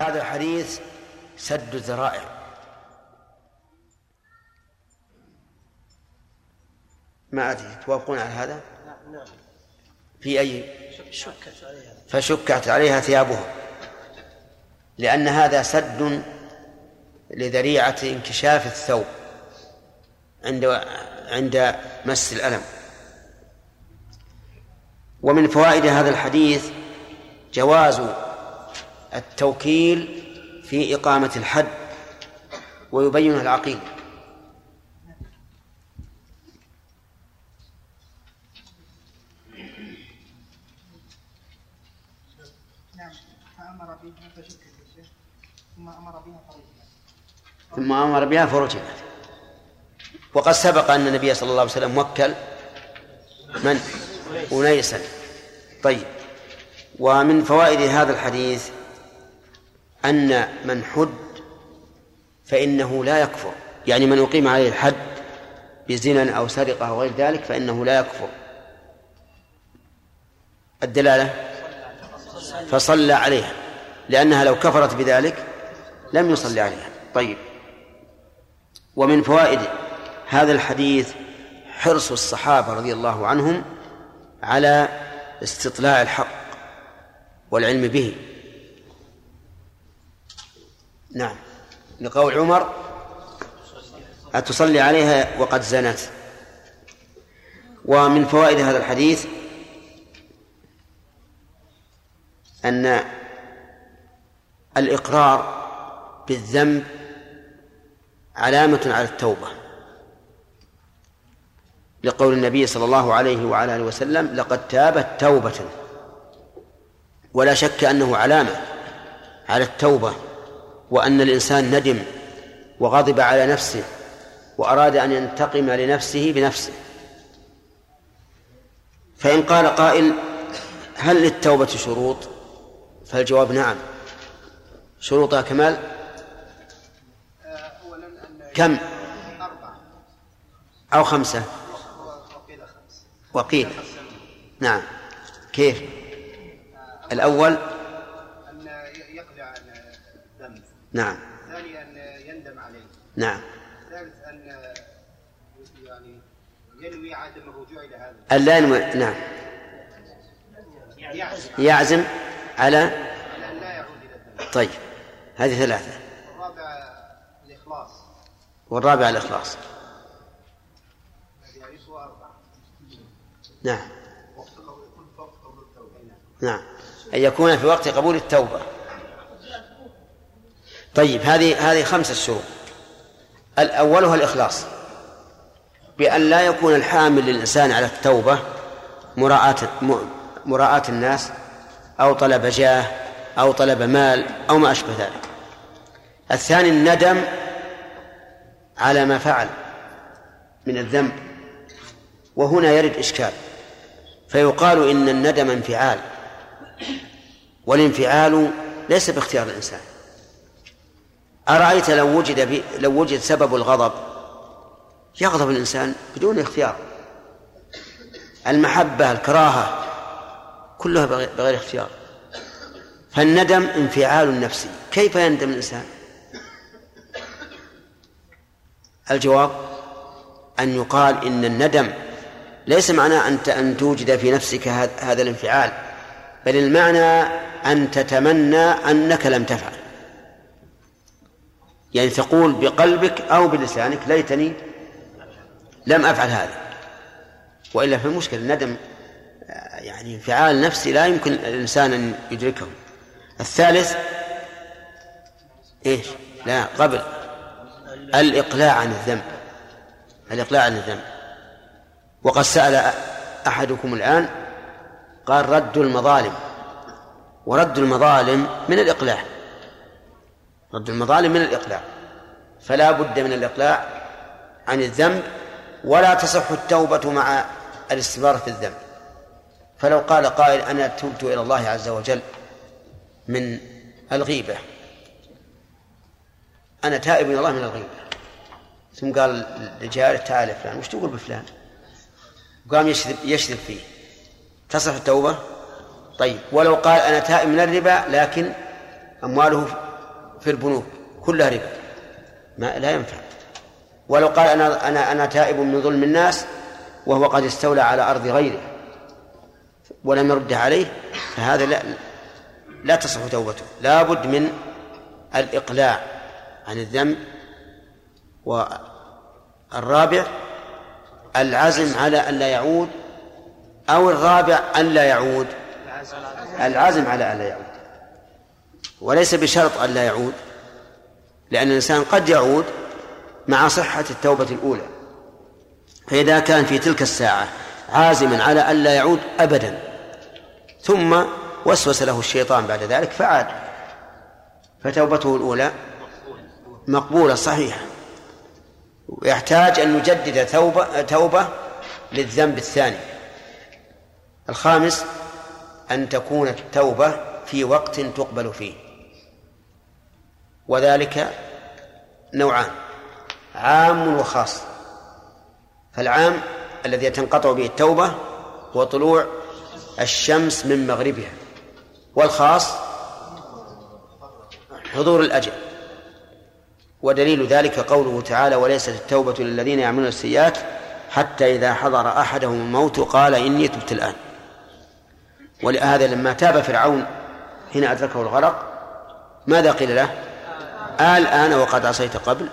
هذا الحديث سد الذرائع. ما أدري توافقون على هذا؟ في أي؟ فشكت عليها ثيابها. لأن هذا سد لذريعة انكشاف الثوب عند عند مس الألم. ومن فوائد هذا الحديث جواز التوكيل في إقامة الحد ويبينه العقيل نعم. ثم أمر بها فرجعت وقد سبق أن النبي صلى الله عليه وسلم وكل من؟ أنيسا طيب. ومن فوائد هذا الحديث أن من حد فإنه لا يكفر. يعني من أقيم عليه الحد بزنا أو سرقة أو غير ذلك فإنه لا يكفر. الدلالة؟ فصلى عليها. لأنها لو كفرت بذلك لم يصلي عليها. طيب. ومن فوائد هذا الحديث حرص الصحابة رضي الله عنهم على استطلاع الحق والعلم به. نعم. لقول عمر أتصلي عليها وقد زنت. ومن فوائد هذا الحديث أن الإقرار بالذنب علامة على التوبة. لقول النبي صلى الله عليه وعلى آله وسلم لقد تابت توبة. ولا شك أنه علامة على التوبة. وأن الإنسان ندم وغضب على نفسه وأراد أن ينتقم لنفسه بنفسه. فإن قال قائل هل للتوبة شروط؟ فالجواب نعم. شروطها كمال؟ كم؟ أو خمسة. وقيل. خمس وقيل نعم. كيف؟ الأول أن يقلع الذنب نعم. ثانيا أن يندم عليه. نعم. ثالث أن يعني ينوي عدم الرجوع إلى هذا. ألا ينوي نعم. يعزم يعزم على على أن لا يعود إلى الذنب طيب هذه ثلاثة والرابع الإخلاص والرابع الإخلاص يعني نعم نعم. أن يكون في وقت قبول التوبة. طيب هذه هذه خمسة شروط الأولها الإخلاص. بأن لا يكون الحامل للإنسان على التوبة مراعاة مراعاة الناس أو طلب جاه أو طلب مال أو ما أشبه ذلك. الثاني الندم على ما فعل من الذنب. وهنا يرد إشكال. فيقال إن الندم انفعال. والانفعال ليس باختيار الإنسان. أرأيت لو وجد لو وجد سبب الغضب؟ يغضب الإنسان بدون اختيار. المحبة الكراهة كلها بغير اختيار. فالندم انفعال نفسي كيف يندم الإنسان؟ الجواب أن يقال إن الندم ليس معناه أنت أن توجد في نفسك هذا الانفعال بل المعنى أن تتمنى أنك لم تفعل. يعني تقول بقلبك أو بلسانك ليتني لم أفعل هذا. وإلا في المشكلة الندم يعني انفعال نفسي لا يمكن الإنسان أن يدركه. الثالث إيش؟ لا قبل. الإقلاع عن الذنب. الإقلاع عن الذنب. وقد سأل أحدكم الآن قال رد المظالم. ورد المظالم من الإقلاع. رد المظالم من الإقلاع. فلا بد من الإقلاع عن الذنب ولا تصح التوبة مع الاستمرار في الذنب. فلو قال قائل أنا تبت إلى الله عز وجل من الغيبة. أنا تائب إلى الله من الغيبة. ثم قال لجاره تعال فلان وش تقول بفلان؟ قام يشذب يشذب فيه. تصح التوبة؟ طيب. ولو قال أنا تائب من الربا لكن أمواله في البنوك كلها ربا. ما لا ينفع. ولو قال أنا أنا أنا تائب من ظلم الناس وهو قد استولى على أرض غيره ولم يرد عليه فهذا لا لا تصح توبته. لا بد من الإقلاع عن الذنب والرابع العزم على أن لا يعود أو الرابع أن لا يعود. العزم على أن لا يعود. وليس بشرط أن لا يعود لأن الإنسان قد يعود مع صحة التوبة الأولى. فإذا كان في تلك الساعة عازما على أن لا يعود أبدا ثم وسوس له الشيطان بعد ذلك فعاد. فتوبته الأولى مقبولة صحيحة. ويحتاج أن نجدد توبة توبة للذنب الثاني. الخامس أن تكون التوبة في وقت تقبل فيه. وذلك نوعان عام وخاص. فالعام الذي تنقطع به التوبة هو طلوع الشمس من مغربها والخاص حضور الأجل. ودليل ذلك قوله تعالى وليست التوبة للذين يعملون السيئات حتى إذا حضر أحدهم الموت قال إني تبت الآن ولهذا لما تاب فرعون حين أدركه الغرق ماذا قيل له؟ الآن وقد عصيت قبل.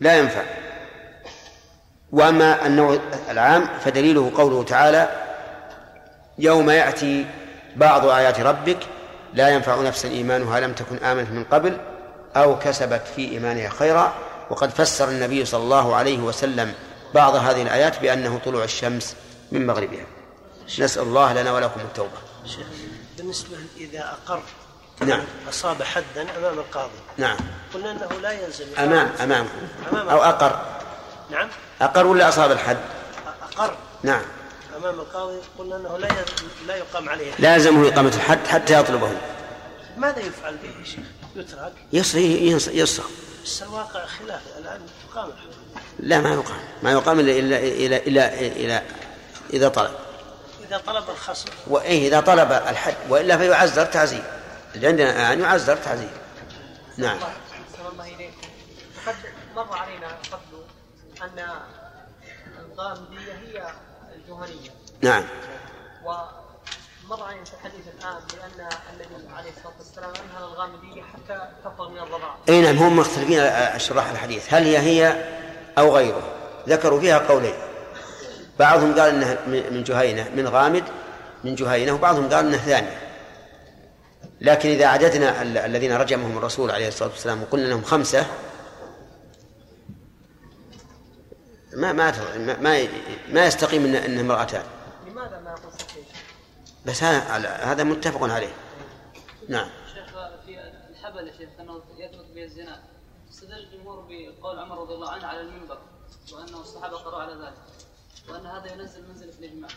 لا ينفع. وأما النوع العام فدليله قوله تعالى يوم يأتي بعض آيات ربك لا ينفع نفسا إيمانها لم تكن آمنت من قبل أو كسبت في إيمانها خيرا. وقد فسر النبي صلى الله عليه وسلم بعض هذه الآيات بأنه طلوع الشمس من مغربها. نسأل الله لنا ولكم التوبة. بالنسبة إذا أقر نعم. أصاب حدا أمام القاضي. نعم. قلنا أنه لا يلزم أمام أمام أمام أو أقر. نعم. أقر ولا أصاب الحد؟ أقر. نعم. أمام القاضي قلنا أنه لا لا يقام عليه. لازمه إقامة الحد حتى يطلبه. ماذا يفعل به؟ يا شيخ؟ يترك يصرخ. بس الواقع خلاف الآن تقام الحدود لا ما يقام. ما يقام إلا إلا إلا إلا, إلا إذا طلب. إذا طلب الخصم. وإيه إذا طلب الحد. وإلا فيعزر تعزير. اللي عندنا الآن يعزر تعزير. نعم. أحسن الله إليكم قد مر علينا قبل أن الغامدية هي الجوهرية. نعم. ومر علينا في الحديث الآن بأن النبي عليه الصلاة والسلام أنهى الغامدية حتى تفضل من الرضاعة إي نعم هم مختلفين شراح الحديث. هل هي هي أو غيره؟ ذكروا فيها قولين. بعضهم قال إنها من جهينة من غامد من جهينة وبعضهم قال إنها ثانية. لكن إذا عددنا ال- الذين رجمهم الرسول عليه الصلاة والسلام وقلنا لهم خمسة ما ما ما ما, يستقيم ان انها امرأتان. لماذا ما يقول بس هذا هذا متفق عليه. نعم. شيخ في الحبل يا شيخ أنه يثبت به الزنا. استدل الجمهور بقول عمر رضي الله عنه على المنبر وأنه الصحابة قرأوا على ذلك. وأن هذا ينزل منزلة الإجماع.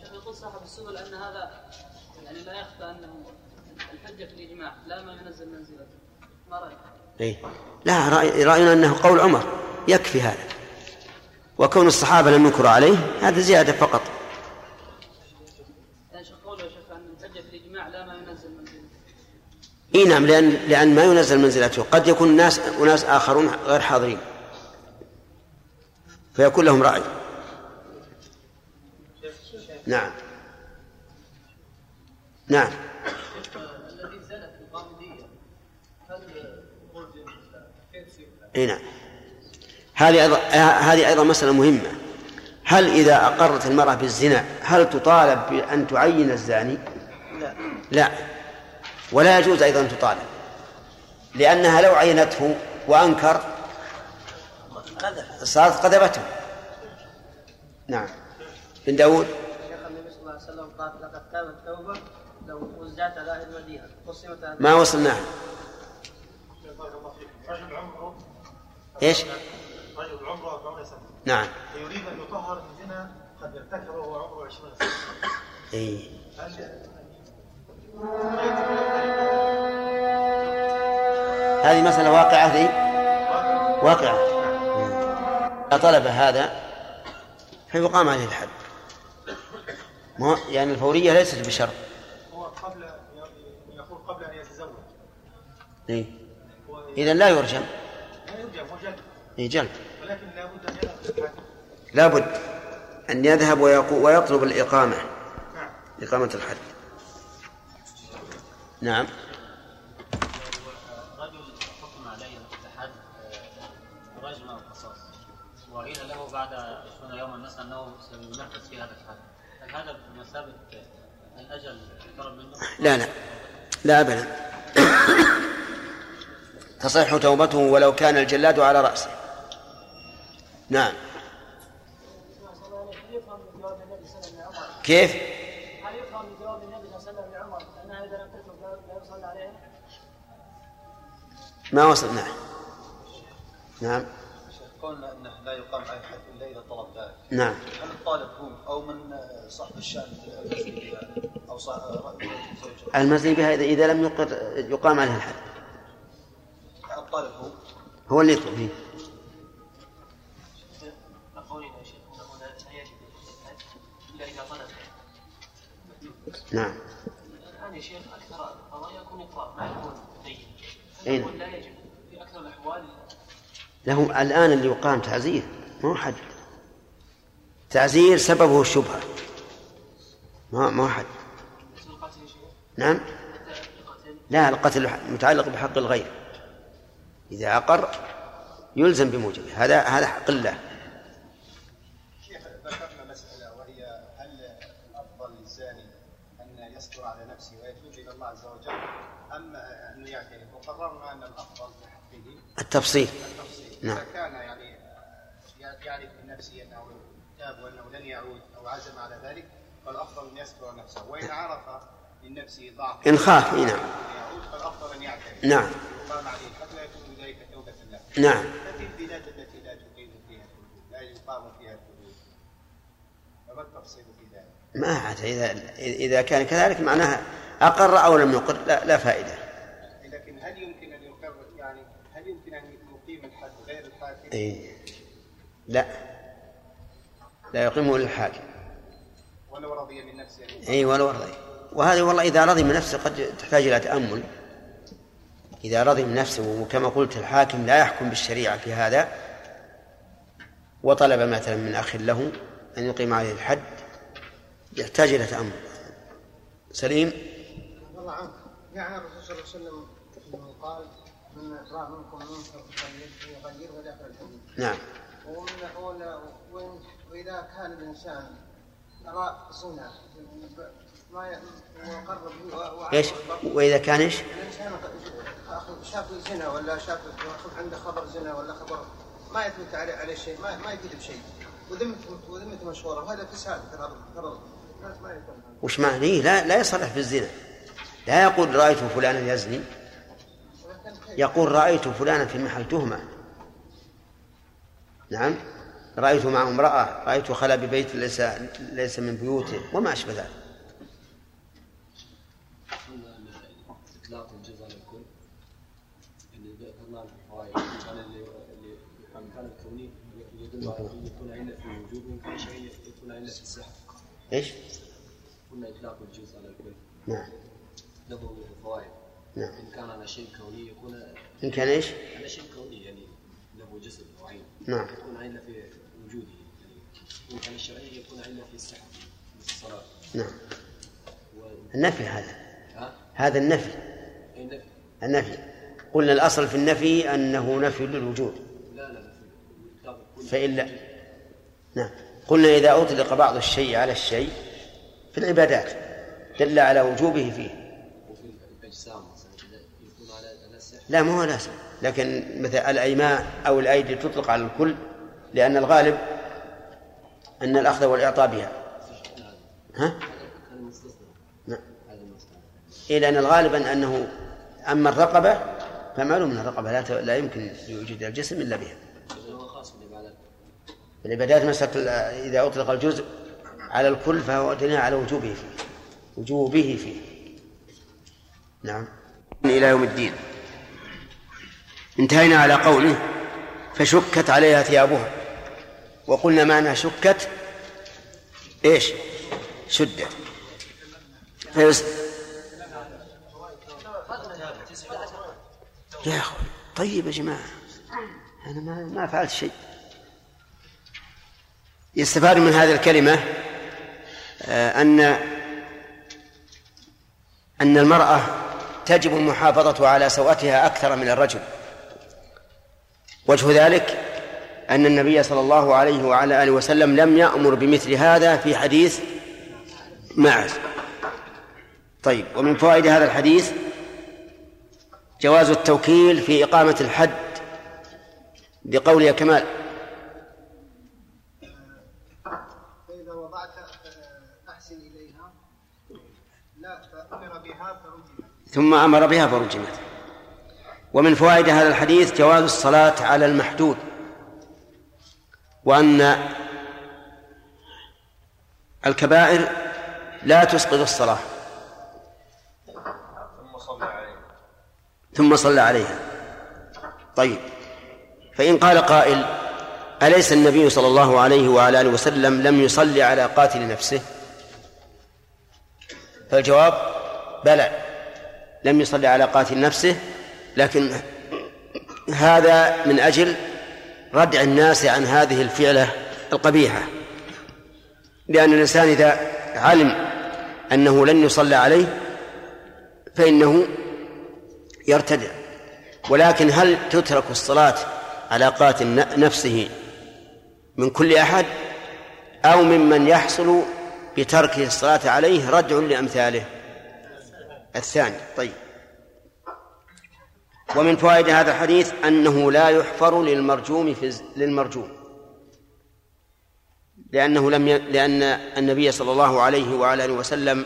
شيخ يقول صاحب السبل أن هذا يعني لا يخفى أنه الحجة في الإجماع لا ما ينزل منزلته ما رأيك؟ إيه؟ لا رأي رأينا أنه قول عمر. يكفي هذا. وكون الصحابة لم ينكروا عليه هذا زيادة فقط. يعني إي نعم لأن لأن ما ينزل منزلته. قد يكون ناس أناس آخرون غير حاضرين. فيكون لهم رأي. نعم. نعم الذي زنت الغامديه هل رجم إي نعم. هذه أيضا هذه أيضا مسألة مهمة. هل إذا أقرت المرأة بالزنا هل تطالب بأن تعين الزاني؟ لا. لا. ولا يجوز أيضا أن تطالب. لأنها لو عينته وأنكر صارت قذبته. نعم. بن داود؟ شيخ النبي صلى الله عليه وسلم قال لقد تابت توبة لو وزعت على أهل المدينة قسمت ما وصلناها رجل عمره إيش؟ رجل عمره 40 سنة. نعم. فيريد أن يطهر من زنا قد ارتكبه وهو عمره 20 سنة. اي هذه مسألة واقعة ذي واقعة. طلب هذا فيقام عليه الحد. يعني الفورية ليست بشرط. هو قبل يقول قبل أن يتزوج. إيه؟ إذا لا يرجم. إيه جلب ولكن لابد أن يذهب لابد أن يذهب ويطلب الإقامة. نعم. إقامة الحد. نعم. رجل حكم عليه الحد رجم أو قصاص وقيل له بعد 20 يوما مثلا أنه سينفذ في هذا الحد. هل هذا بمثابة الأجل اقترب منه؟ لا لا. لا أبدا. تصح توبته ولو كان الجلاد على رأسه. لعمر كيف؟ هل يفهم من جواب النبي صلى الله عليه وسلم لعمر انها اذا لم تترك لا- يصلى عليها؟ ما وصلنا نعم. قلنا إنه لا يقام على حد إلا إذا طلب ذلك. نعم. هل الطالب هو أو من صاحب الشأن المسلم بها أو صاحب زوجه المزني بها إذا, إذا لم يقر يقام عليه الحد. الطالب هو. هو اللي يطلب فيه نعم. الآن يا شيخ أكثر القضايا يكون اقرار ما يكون دين لا يجب في أكثر الأحوال له الآن اللي يقام تعزير ما هو حد. تعزير سببه الشبهة ما ما حد. نعم. لا القتل متعلق بحق الغير. إذا أقر يلزم بموجبه. هذا هذا حق الله شيخ ذكرنا مسألة وهي هل الأفضل للزاني أن يصبر على نفسه ويتوب إلى الله عز وجل أم أنه يعترف وقررنا أن الأفضل في حقه التفصيل. نعم. كان يعني يعرف من نفسه أنه تاب وأنه لن يعود أو عزم على ذلك فالأفضل أن يصبر نفسه. وإن عرف من نفسه ضعف إن خاف إي نعم. يعود فالأفضل أن يعترف نعم. يقام عليه حتى يكون ذلك توبة له. نعم. ففي البلاد التي لا تقيم فيها الحدود لا يقام فيها الحدود. فما التفصيل في ذلك؟ ما عاد إذا إذا كان كذلك معناها أقر أو لم يقر لا, لا فائدة لكن هل يمكن ان يقر يعني هل يمكن ان يقيم الحد غير الحاكم؟ إي لا. لا يقيمه إلا الحاكم. ولو رضي من نفسه؟ اي ولو رضي. وهذه والله إذا رضي من نفسه قد تحتاج إلى تأمل. إذا رضي من نفسه وكما قلت الحاكم لا يحكم بالشريعة في هذا وطلب مثلا من أخ له أن يقيم عليه الحد يحتاج إلى تأمل. سليم؟ الله عنك يعني الرسول صلى الله عليه وسلم انه قال الحدود نعم. ومن واذا كان الانسان راى زنا ما ي- وقر به و- وعرف إيش؟ وإذا كان إيش؟ الانسان شاف زنا ولا شاف عنده خبر زنا ولا خبر ما يثبت عليه عليه شيء ما ما يفيد بشيء وذمته وذمته مشهوره وهذا فساد في في يفهم وش معنى؟ إيه لا لا يصرح بالزنا لا يقول رأيت فلانا يزني؟ يقول رأيت فلانا في محل تهمة. نعم. رأيت معه امرأة رأيت خلا ببيت ليس ليس من بيوته وما أشبه ذلك. إيش؟ قلنا إطلاق الجزء على الكل نعم. له نعم. إن كان على شيء كوني يكون إن كان إيش؟ على شيء كوني يعني له جسد وعين نعم. يكون عله في وجوده يعني وان كان الشرعي يكون عله في الصحه في الصلاة. نعم. و... النفي هذا. ها؟ هذا النفي. أي نفي؟ النفي. قلنا الأصل في النفي أنه نفي للوجود. لا لا لا في اطلاق الكل فإلا نعم. قلنا إذا أطلق بعض الشيء على الشيء في العبادات دل على وجوبه فيه. وفي الأجسام مثلا إذا يكون على على الصحه لا ما هو لازم لكن مثل الأيمان أو الأيدي تطلق على الكل لأن الغالب أن الأخذ والإعطاء بها. ها؟ نعم. إيه لأن الغالب أنه أما الرقبة فمعلوم أن الرقبة لا ت- لا يمكن يوجد الجسم إلا بها. العبادات مسألة إذا أطلق الجزء على الكل فهو دليل على وجوبه فيه. وجوبه فيه. نعم. إلى يوم الدين. انتهينا على قوله فشكت عليها ثيابها. وقلنا معنى شكت إيش؟ شدت فيس يا أخوي طيب يا جماعة أنا ما ما فعلت شيء. يستفاد من هذه الكلمة آه، أن أن المرأة تجب المحافظة على سوءتها أكثر من الرجل. وجه ذلك أن النبي صلى الله عليه وعلى آله وسلم لم يأمر بمثل هذا في حديث معز طيب ومن فوائد هذا الحديث جواز التوكيل في إقامة الحد بقول يا كمال. فإذا وضعت أحسن إليها لا فأمر بها فرجمت. ثم أمر بها فرجمت. ومن فوائد هذا الحديث جواز الصلاة على المحدود وأن الكبائر لا تسقط الصلاة. ثم صلى عليه ثم صلى عليها. طيب. فإن قال قائل أليس النبي صلى الله عليه وعلى آله وسلم لم يصلي على قاتل نفسه؟ فالجواب بلى. لم يصلي على قاتل نفسه لكن هذا من أجل ردع الناس عن هذه الفعلة القبيحة. لأن الإنسان إذا علم أنه لن يصلى عليه فإنه يرتدع. ولكن هل تترك الصلاة على قاتل نفسه من كل أحد؟ أو ممن يحصل بتركه الصلاة عليه ردع لأمثاله؟ الثاني. طيب. ومن فوائد هذا الحديث أنه لا يحفر للمرجوم في للمرجوم. لأنه لم ي... لأن النبي صلى الله عليه وعلى آله وسلم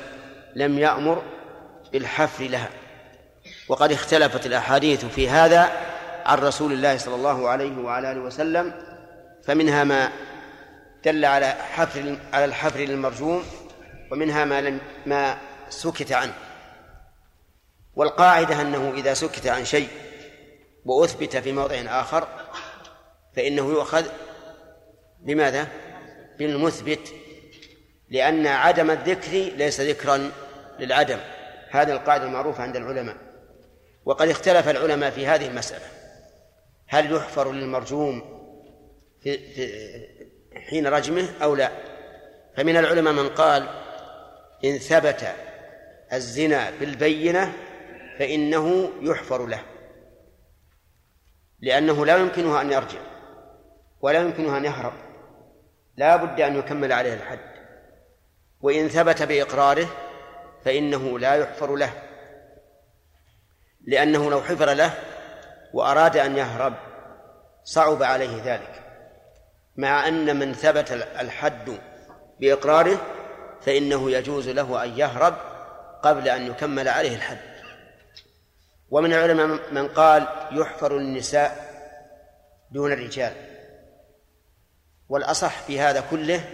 لم يأمر بالحفر لها. وقد اختلفت الأحاديث في هذا عن رسول الله صلى الله عليه وعلى آله وسلم فمنها ما دل على حفر على الحفر للمرجوم ومنها ما لم ما سكت عنه. والقاعدة أنه إذا سكت عن شيء وأثبت في موضع آخر فإنه يؤخذ بماذا؟ بالمثبت لأن عدم الذكر ليس ذكرا للعدم. هذه القاعدة المعروفة عند العلماء. وقد اختلف العلماء في هذه المسألة. هل يحفر للمرجوم في حين رجمه أو لا؟ فمن العلماء من قال إن ثبت الزنا بالبينة فإنه يحفر له. لأنه لا يمكنه أن يرجع ولا يمكنه أن يهرب. لا بد أن يكمل عليه الحد. وإن ثبت بإقراره فإنه لا يحفر له. لأنه لو حفر له وأراد أن يهرب صعب عليه ذلك. مع أن من ثبت الحد بإقراره فإنه يجوز له أن يهرب قبل أن يكمل عليه الحد. ومن العلماء من قال يحفر النساء دون الرجال. والأصح في هذا كله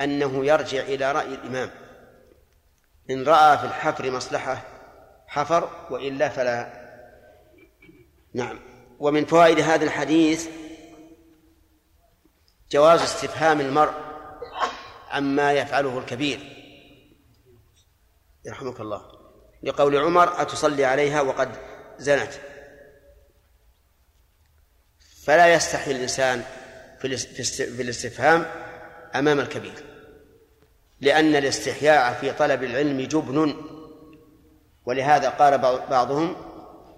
أنه يرجع إلى رأي الإمام. إن رأى في الحفر مصلحة حفر وإلا فلا. نعم. ومن فوائد هذا الحديث جواز استفهام المرء عما يفعله الكبير. يرحمك الله. لقول عمر أتصلي عليها وقد زنت. فلا يستحي الإنسان في الاستفهام أمام الكبير لأن الاستحياء في طلب العلم جبن. ولهذا قال بعضهم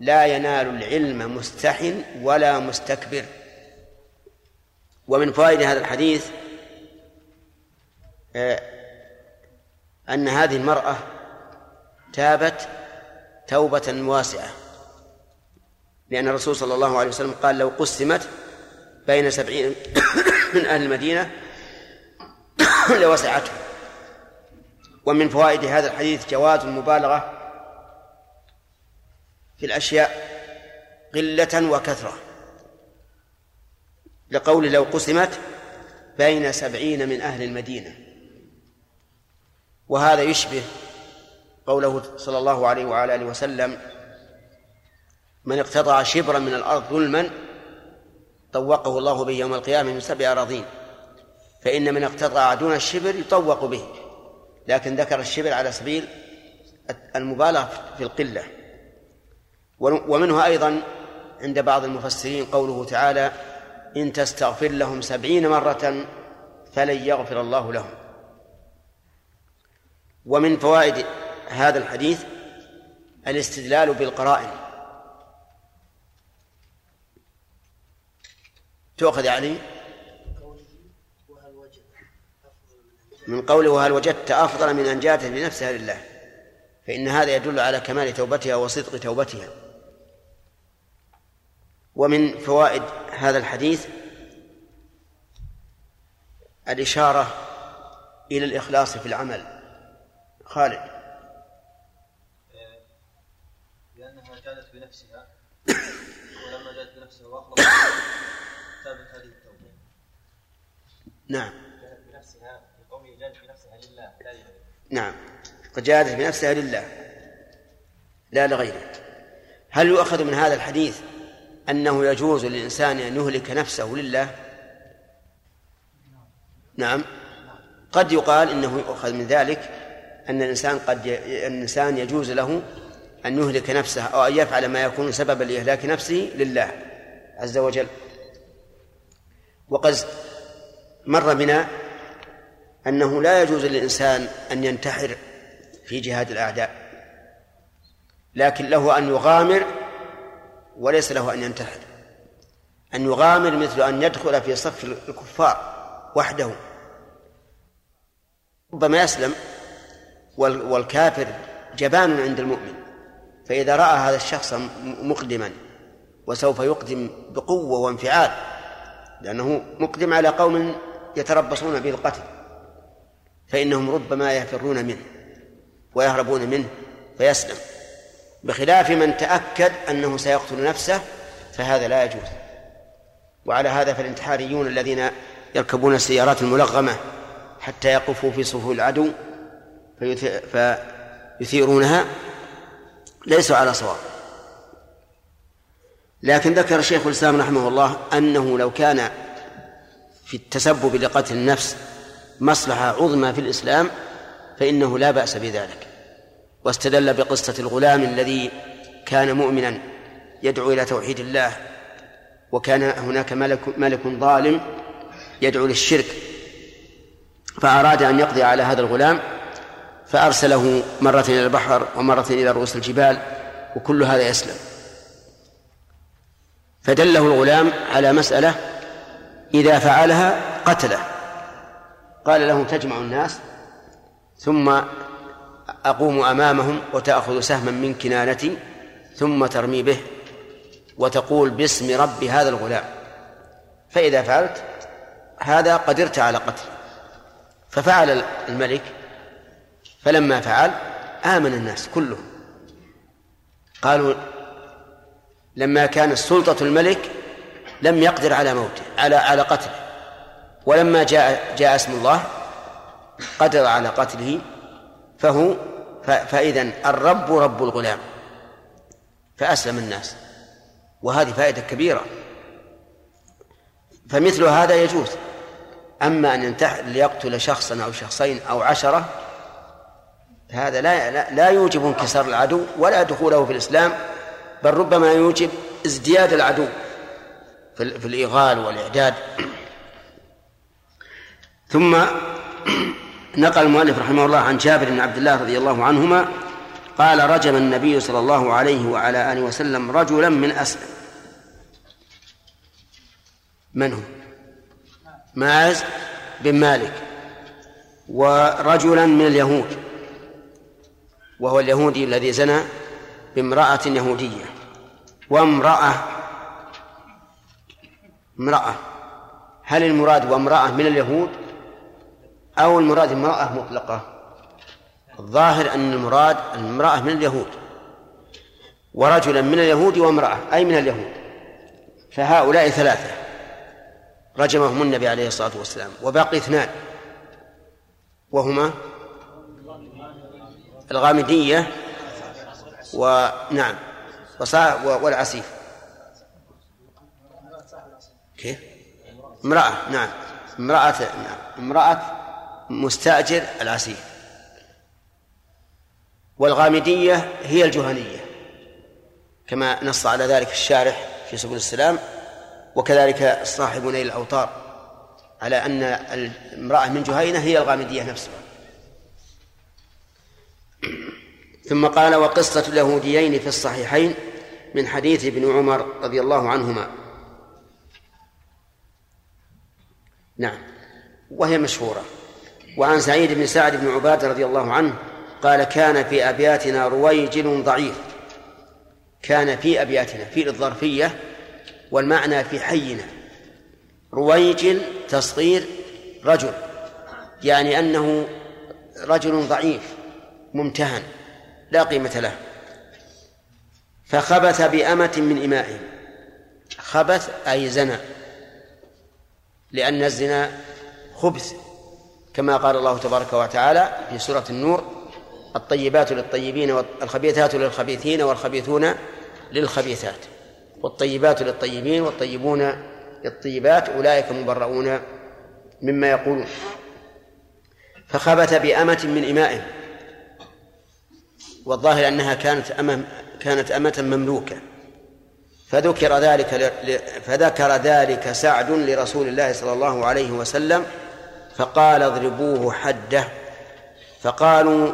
لا ينال العلم مستح ولا مستكبر. ومن فوائد هذا الحديث آه، أن هذه المرأة تابت توبة واسعة. لأن الرسول صلى الله عليه وسلم قال لو قسمت بين سبعين من أهل المدينة لوسعته. ومن فوائد هذا الحديث جواز المبالغة في الأشياء قلة وكثرة. لقول لو قسمت بين سبعين من أهل المدينة. وهذا يشبه قوله صلى الله عليه وعلى آله وسلم من اقتطع شبرا من الأرض ظلما طوقه الله به يوم القيامة من سبع أراضين فإن من اقتطع دون الشبر يطوق به. لكن ذكر الشبر على سبيل المبالغة في القلة. ومنه أيضا عند بعض المفسرين قوله تعالى إن تستغفر لهم سبعين مرة فلن يغفر الله لهم. ومن فوائد هذا الحديث الاستدلال بالقرائن. تؤخذ يعني؟ من قوله وهل وجدت أفضل من أن جاءت بنفسها لله. فإن هذا يدل على كمال توبتها وصدق توبتها. ومن فوائد هذا الحديث الإشارة إلى الإخلاص في العمل. خالد لأنها جادت بنفسها ولما جادت تابت هذه نعم. جادت بنفسها جادت بنفسها لله لا لغيره. نعم. قد جاءت بنفسها لله لا لغيره. هل يؤخذ من هذا الحديث أنه يجوز للإنسان أن يهلك نفسه لله؟ نعم. قد يقال إنه يؤخذ من ذلك أن الإنسان قد ي... الإنسان يجوز له أن يهلك نفسه أو أن يفعل ما يكون سببا لإهلاك نفسه لله عز وجل. وقد مر بنا أنه لا يجوز للإنسان أن ينتحر في جهاد الأعداء لكن له أن يغامر وليس له أن ينتحر. أن يغامر مثل أن يدخل في صف الكفار وحده. ربما يسلم والكافر جبان عند المؤمن. فإذا رأى هذا الشخص مقدما وسوف يقدم بقوة وانفعال لأنه مقدم على قوم يتربصون به القتل فإنهم ربما يفرون منه ويهربون منه فيسلم بخلاف من تأكد أنه سيقتل نفسه فهذا لا يجوز. وعلى هذا فالانتحاريون الذين يركبون السيارات الملغمة حتى يقفوا في صفوف العدو فيثيرونها ليسوا على صواب. لكن ذكر شيخ الإسلام رحمه الله أنه لو كان في التسبب لقتل النفس مصلحة عظمى في الإسلام فإنه لا بأس بذلك. واستدل بقصة الغلام الذي كان مؤمنا يدعو إلى توحيد الله وكان هناك ملك, ملك ظالم يدعو للشرك فأراد أن يقضي على هذا الغلام فأرسله مرة إلى البحر ومرة إلى رؤوس الجبال وكل هذا يسلم. فدله الغلام على مسألة إذا فعلها قتله. قال له تجمع الناس ثم أقوم أمامهم وتأخذ سهما من كنانتي ثم ترمي به وتقول باسم رب هذا الغلام. فإذا فعلت هذا قدرت على قتله. ففعل الملك فلما فعل آمن الناس كلهم. قالوا لما كانت سلطة الملك لم يقدر على موته على على قتله. ولما جاء جاء اسم الله قدر على قتله فهو فإذا الرب رب الغلام. فأسلم الناس. وهذه فائدة كبيرة. فمثل هذا يجوز. أما أن ينتحر ليقتل شخصا أو شخصين أو عشرة هذا لا, لا, يوجب انكسار العدو ولا دخوله في الإسلام بل ربما يوجب ازدياد العدو في, في الإيغال والإعداد. ثم نقل المؤلف رحمه الله عن جابر بن عبد الله رضي الله عنهما قال رجم النبي صلى الله عليه وعلى آله وسلم رجلا من أسلم. من هو؟ ماعز بن مالك ورجلا من اليهود. وهو اليهودي الذي زنى بامرأة يهودية. وامرأة امرأة. هل المراد وامرأة من اليهود؟ أو المراد امرأة مطلقة؟ الظاهر أن المراد المرأة من اليهود. ورجلا من اليهود وامرأة أي من اليهود. فهؤلاء ثلاثة. رجمهم النبي عليه الصلاة والسلام. وبقي اثنان. وهما؟ الغامدية ونعم والعسيف. كيف؟ امرأة نعم. امرأة نعم. امرأة مستأجر العسيف. والغامدية هي الجهنية كما نص على ذلك الشارح في سبل السلام وكذلك صاحب نيل الأوطار على أن المرأة من جهينة هي الغامدية نفسها. ثم قال وقصة اليهوديين في الصحيحين من حديث ابن عمر رضي الله عنهما. نعم وهي مشهورة. وعن سعيد بن سعد بن عبادة رضي الله عنه قال كان في أبياتنا رويجل ضعيف. كان في أبياتنا في الظرفية والمعنى في حينا. رويجل تصغير رجل يعني أنه رجل ضعيف ممتهن. لا قيمة له. فخبث بأمة من إمائهم خبث أي زنى. لأن الزنا خبث كما قال الله تبارك وتعالى في سورة النور الطيبات للطيبين والخبيثات للخبيثين والخبيثون للخبيثات. والطيبات للطيبين والطيبون للطيبات أولئك مبرؤون مما يقولون. فخبث بأمة من إمائهم والظاهر أنها كانت أمة كانت أمة مملوكة. فذكر ذلك فذكر ذلك سعد لرسول الله صلى الله عليه وسلم فقال اضربوه حده. فقالوا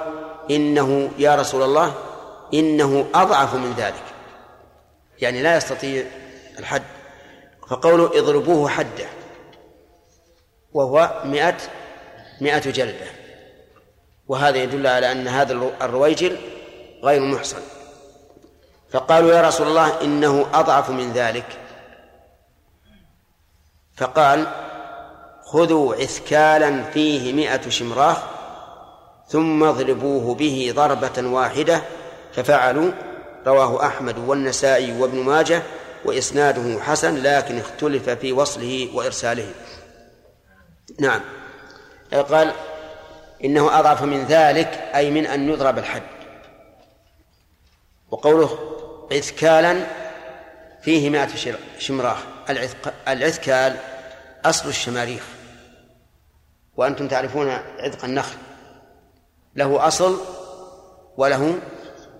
إنه يا رسول الله إنه أضعف من ذلك. يعني لا يستطيع الحد. فقولوا اضربوه حده. وهو مئة مئة جلدة. وهذا يدل على أن هذا الرويجل غير محصن فقالوا يا رسول الله إنه أضعف من ذلك. فقال خذوا عثكالا فيه مئة شمراخ ثم اضربوه به ضربة واحدة ففعلوا رواه أحمد والنسائي وابن ماجه وإسناده حسن لكن اختلف في وصله وإرساله. نعم. قال إنه أضعف من ذلك أي من أن يضرب الحد. وقوله عثكالا فيه مائة شمراخ. العثكال أصل الشماريخ. وأنتم تعرفون عذق النخل. له أصل وله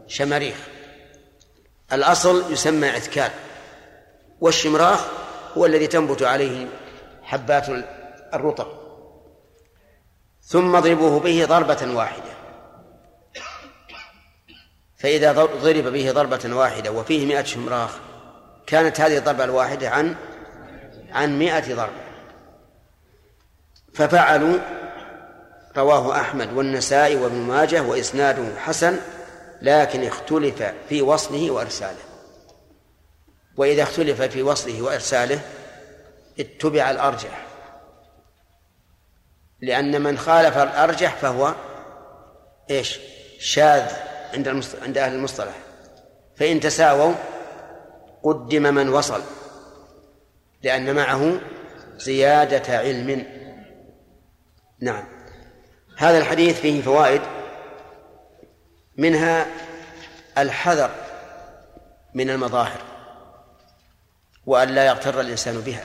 شماريخ. الأصل يسمى عثكال والشمراخ هو الذي تنبت عليه حبات الرطب. ثم اضربوه به ضربة واحدة. فإذا ضرب به ضربة واحدة وفيه مئة شمراخ كانت هذه الضربة الواحدة عن عن مئة ضربة ففعلوا رواه أحمد والنسائي وابن ماجه وإسناده حسن لكن اختلف في وصله وإرساله. وإذا اختلف في وصله وإرساله اتبع الأرجح. لأن من خالف الأرجح فهو إيش؟ شاذ. عند عند أهل المصطلح. فإن تساووا قدم من وصل لأن معه زيادة علم. نعم. هذا الحديث فيه فوائد. منها الحذر من المظاهر وأن لا يغتر الإنسان بها.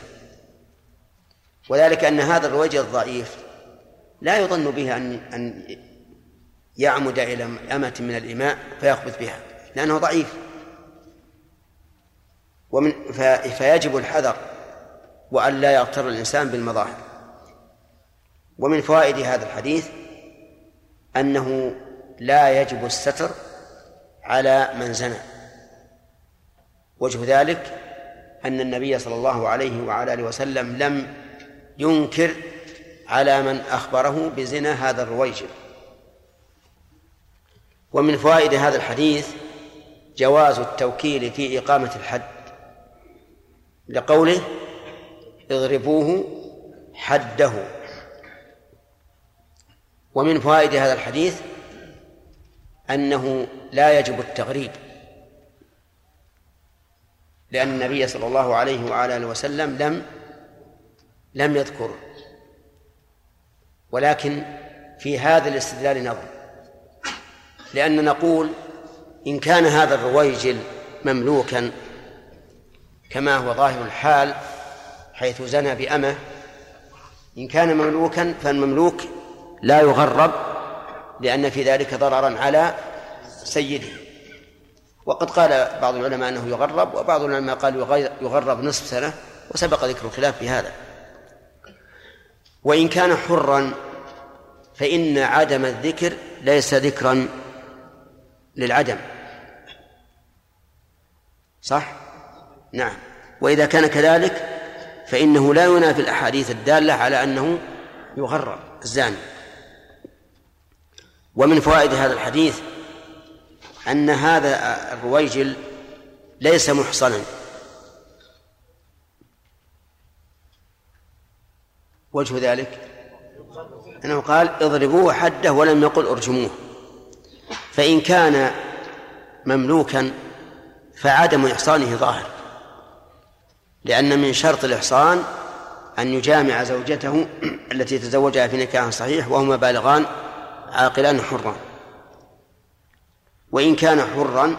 وذلك أن هذا الرويج الضعيف لا يظن به أن أن يعمد إلى أمة من الإماء فيخبث بها لأنه ضعيف. ومن فيجب الحذر وأن لا يغتر الإنسان بالمظاهر. ومن فوائد هذا الحديث أنه لا يجب الستر على من زنى. وجه ذلك أن النبي صلى الله عليه وعلى آله وسلم لم ينكر على من أخبره بزنا هذا الرويجل ومن فوائد هذا الحديث جواز التوكيل في إقامة الحد لقوله اضربوه حده. ومن فوائد هذا الحديث أنه لا يجب التغريب لأن النبي صلى الله عليه وعلى آله وسلم لم لم يذكر ولكن في هذا الاستدلال نظر. لأن نقول إن كان هذا الرويجل مملوكا كما هو ظاهر الحال حيث زنى بأمه إن كان مملوكا فالمملوك لا يغرب لأن في ذلك ضررا على سيده. وقد قال بعض العلماء أنه يغرب وبعض العلماء قال يغرب نصف سنة وسبق ذكر الخلاف في هذا. وإن كان حرا فإن عدم الذكر ليس ذكرا للعدم. صح؟ نعم. وإذا كان كذلك فإنه لا ينافي الأحاديث الدالة على أنه يغرر الزاني. ومن فوائد هذا الحديث أن هذا الرويجل ليس محصنا. وجه ذلك؟ أنه قال اضربوه حده ولم يقل ارجموه. فإن كان مملوكا فعدم إحصانه ظاهر لأن من شرط الإحصان أن يجامع زوجته التي تزوجها في نكاح صحيح وهما بالغان عاقلان حران وإن كان حرا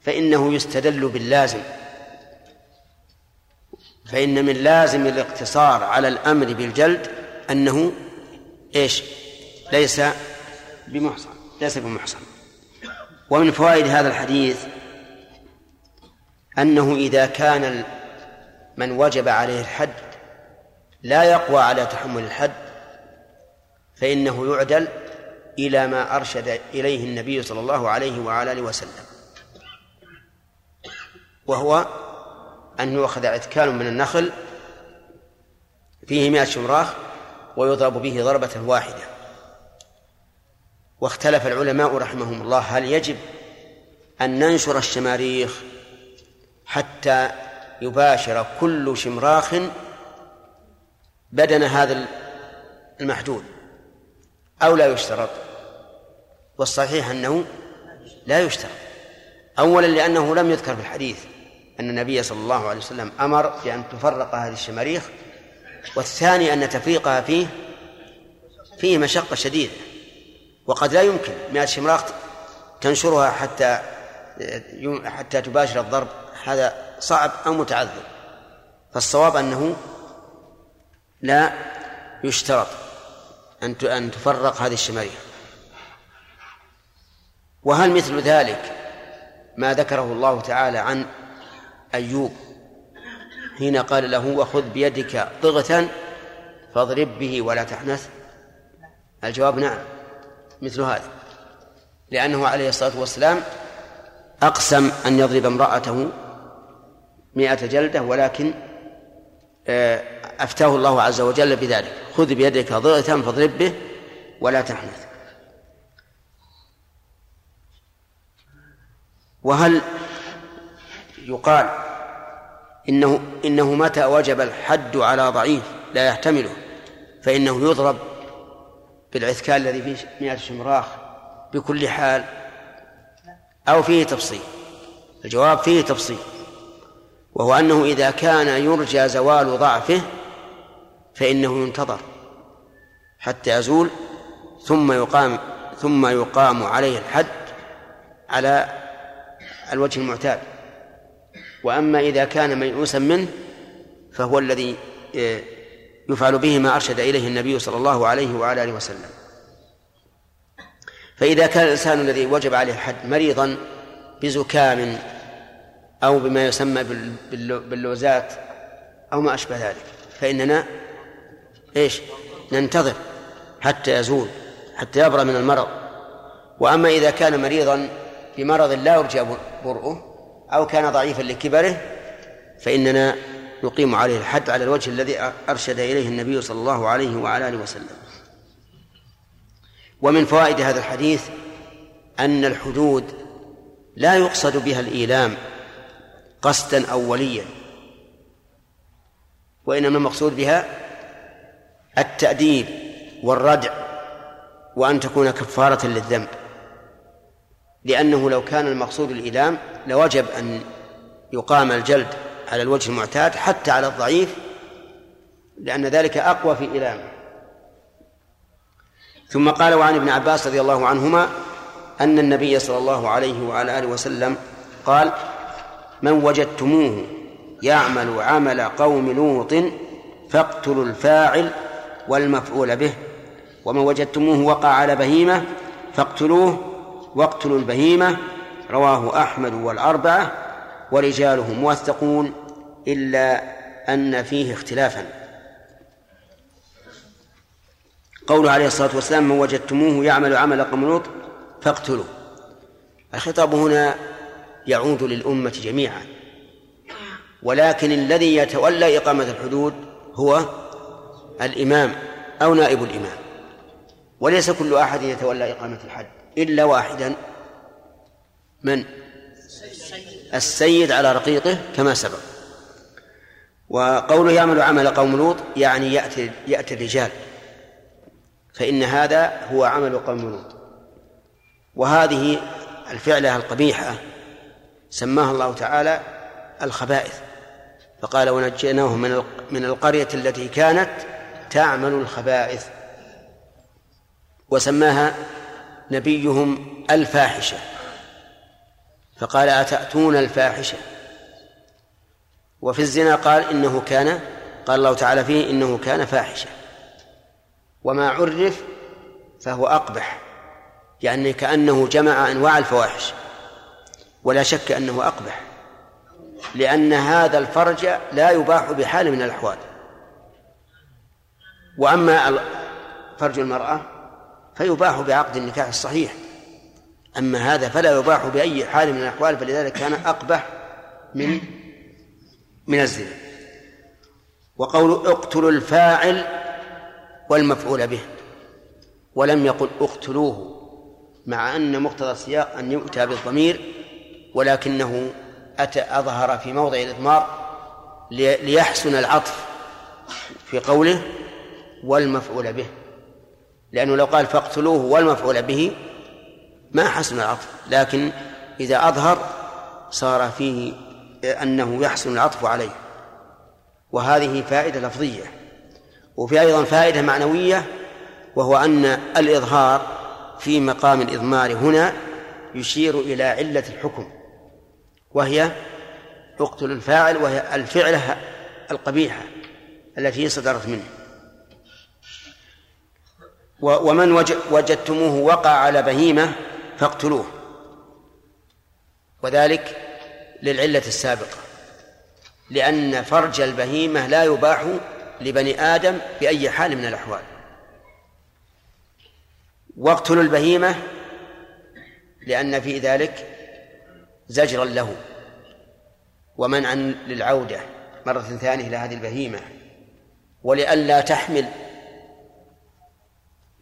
فإنه يستدل باللازم فإن من لازم الاقتصار على الأمر بالجلد أنه إيش؟ ليس بمحصن. ليس بمحصن. ومن فوائد هذا الحديث أنه إذا كان من وجب عليه الحد لا يقوى على تحمل الحد فإنه يعدل إلى ما أرشد إليه النبي صلى الله عليه وعلى آله وسلم. وهو أن يؤخذ عتكال من النخل فيه مئة شمراخ ويضرب به ضربة واحدة. واختلف العلماء رحمهم الله هل يجب أن ننشر الشماريخ حتى يباشر كل شمراخ بدن هذا المحدود أو لا يشترط؟ والصحيح أنه لا يشترط. أولا لأنه لم يذكر في الحديث أن النبي صلى الله عليه وسلم أمر بأن تفرق هذه الشماريخ والثاني أن تفريقها فيه فيه مشقة شديدة. وقد لا يمكن مئة شمراخ تنشرها حتى حتى تباشر الضرب. هذا صعب أو متعذر فالصواب أنه لا يشترط أن أن تفرق هذه الشماريخ. وهل مثل ذلك ما ذكره الله تعالى عن أيوب حين قال له وخذ بيدك ضغثا فاضرب به ولا تحنث الجواب نعم. مثل هذا. لأنه عليه الصلاة والسلام أقسم أن يضرب امرأته مئة جلدة ولكن آه، أفتاه الله عز وجل بذلك. خذ بيدك ضغثا فاضرب به ولا تحنث. وهل يقال إنه إنه متى وجب الحد على ضعيف لا يحتمله فإنه يضرب بالعثكال الذي فيه مئة شمراخ بكل حال أو فيه تفصيل. الجواب فيه تفصيل. وهو أنه إذا كان يرجى زوال ضعفه فإنه ينتظر حتى يزول ثم يقام ثم يقام عليه الحد على الوجه المعتاد. وأما إذا كان ميؤوسا منه فهو الذي آه، يفعل به ما أرشد إليه النبي صلى الله عليه وعلى آله وسلم. فإذا كان الإنسان الذي وجب عليه الحد مريضا بزكام أو بما يسمى باللوزات أو ما أشبه ذلك فإننا إيش؟ ننتظر حتى يزول حتى يبرأ من المرض. وأما إذا كان مريضا بمرض لا يرجى برؤه أو كان ضعيفا لكبره فإننا نقيم عليه الحد على الوجه الذي أرشد إليه النبي صلى الله عليه وعلى آله وسلم. ومن فوائد هذا الحديث أن الحدود لا يقصد بها الإيلام قصدا أوليا وإنما المقصود بها التأديب والردع وأن تكون كفارة للذنب. لأنه لو كان المقصود الإيلام لوجب أن يقام الجلد على الوجه المعتاد حتى على الضعيف لأن ذلك أقوى في إيلامه ثم قال وعن ابن عباس رضي الله عنهما أن النبي صلى الله عليه وعلى آله وسلم قال من وجدتموه يعمل عمل قوم لوط فاقتلوا الفاعل والمفعول به ومن وجدتموه وقع على بهيمة فاقتلوه واقتلوا البهيمة. رواه أحمد والأربعة ورجاله موثقون. إلا أن فيه اختلافا. قوله عليه الصلاة والسلام من وجدتموه يعمل عمل قوم لوط فاقتلوه. الخطاب هنا يعود للأمة جميعا. ولكن الذي يتولى إقامة الحدود هو الإمام أو نائب الإمام. وليس كل أحد يتولى إقامة الحد إلا واحدا. من؟ السيد. على رقيقه كما سبق. وقوله يعمل عمل قوم لوط يعني يأتي يأتي الرجال. فإن هذا هو عمل قوم لوط. وهذه الفعلة القبيحة سماها الله تعالى الخبائث. فقال ونجيناه من من القرية التي كانت تعمل الخبائث. وسماها نبيهم الفاحشة. فقال أتأتون الفاحشة؟ وفي الزنا قال إنه كان قال الله تعالى فيه إنه كان فاحشة. وما عرف فهو أقبح يعني كأنه جمع أنواع الفواحش. ولا شك أنه أقبح لأن هذا الفرج لا يباح بحال من الأحوال. وأما فرج المرأة فيباح بعقد النكاح الصحيح. أما هذا فلا يباح بأي حال من الأحوال فلذلك كان أقبح من من الزنا. وقول اقتلوا الفاعل والمفعول به. ولم يقل اقتلوه مع أن مقتضى السياق أن يؤتى بالضمير ولكنه أتى أظهر في موضع الإضمار ليحسن العطف في قوله والمفعول به. لأنه لو قال فاقتلوه والمفعول به ما حسن العطف لكن إذا أظهر صار فيه أنه يحسن العطف عليه. وهذه فائدة لفظية. وفي أيضا فائدة معنوية وهو أن الإظهار في مقام الإضمار هنا يشير إلى علة الحكم وهي اقتل الفاعل وهي الفعلة القبيحة التي صدرت منه. ومن وجدتموه وقع على بهيمة فاقتلوه. وذلك للعلة السابقة. لأن فرج البهيمة لا يباح لبني آدم بأي حال من الأحوال. واقتلوا البهيمة لأن في ذلك زجرا له ومنعا للعودة مرة ثانية إلى هذه البهيمة. ولئلا تحمل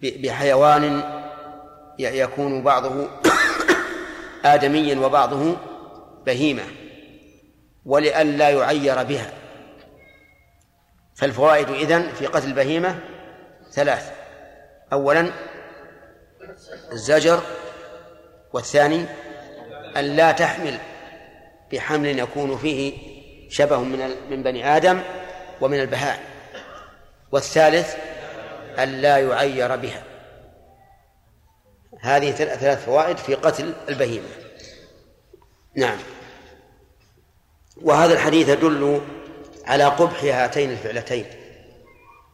بحيوان يكون بعضه آدميا وبعضه بهيمة ولئلا يعير بها. فالفوائد إذن في قتل البهيمة ثلاث. أولا الزجر والثاني أن لا تحمل بحمل يكون فيه شبه من من بني آدم ومن البهائم. والثالث أن لا يعير بها. هذه ثلاث فوائد في قتل البهيمة. نعم. وهذا الحديث يدل على قبح هاتين الفعلتين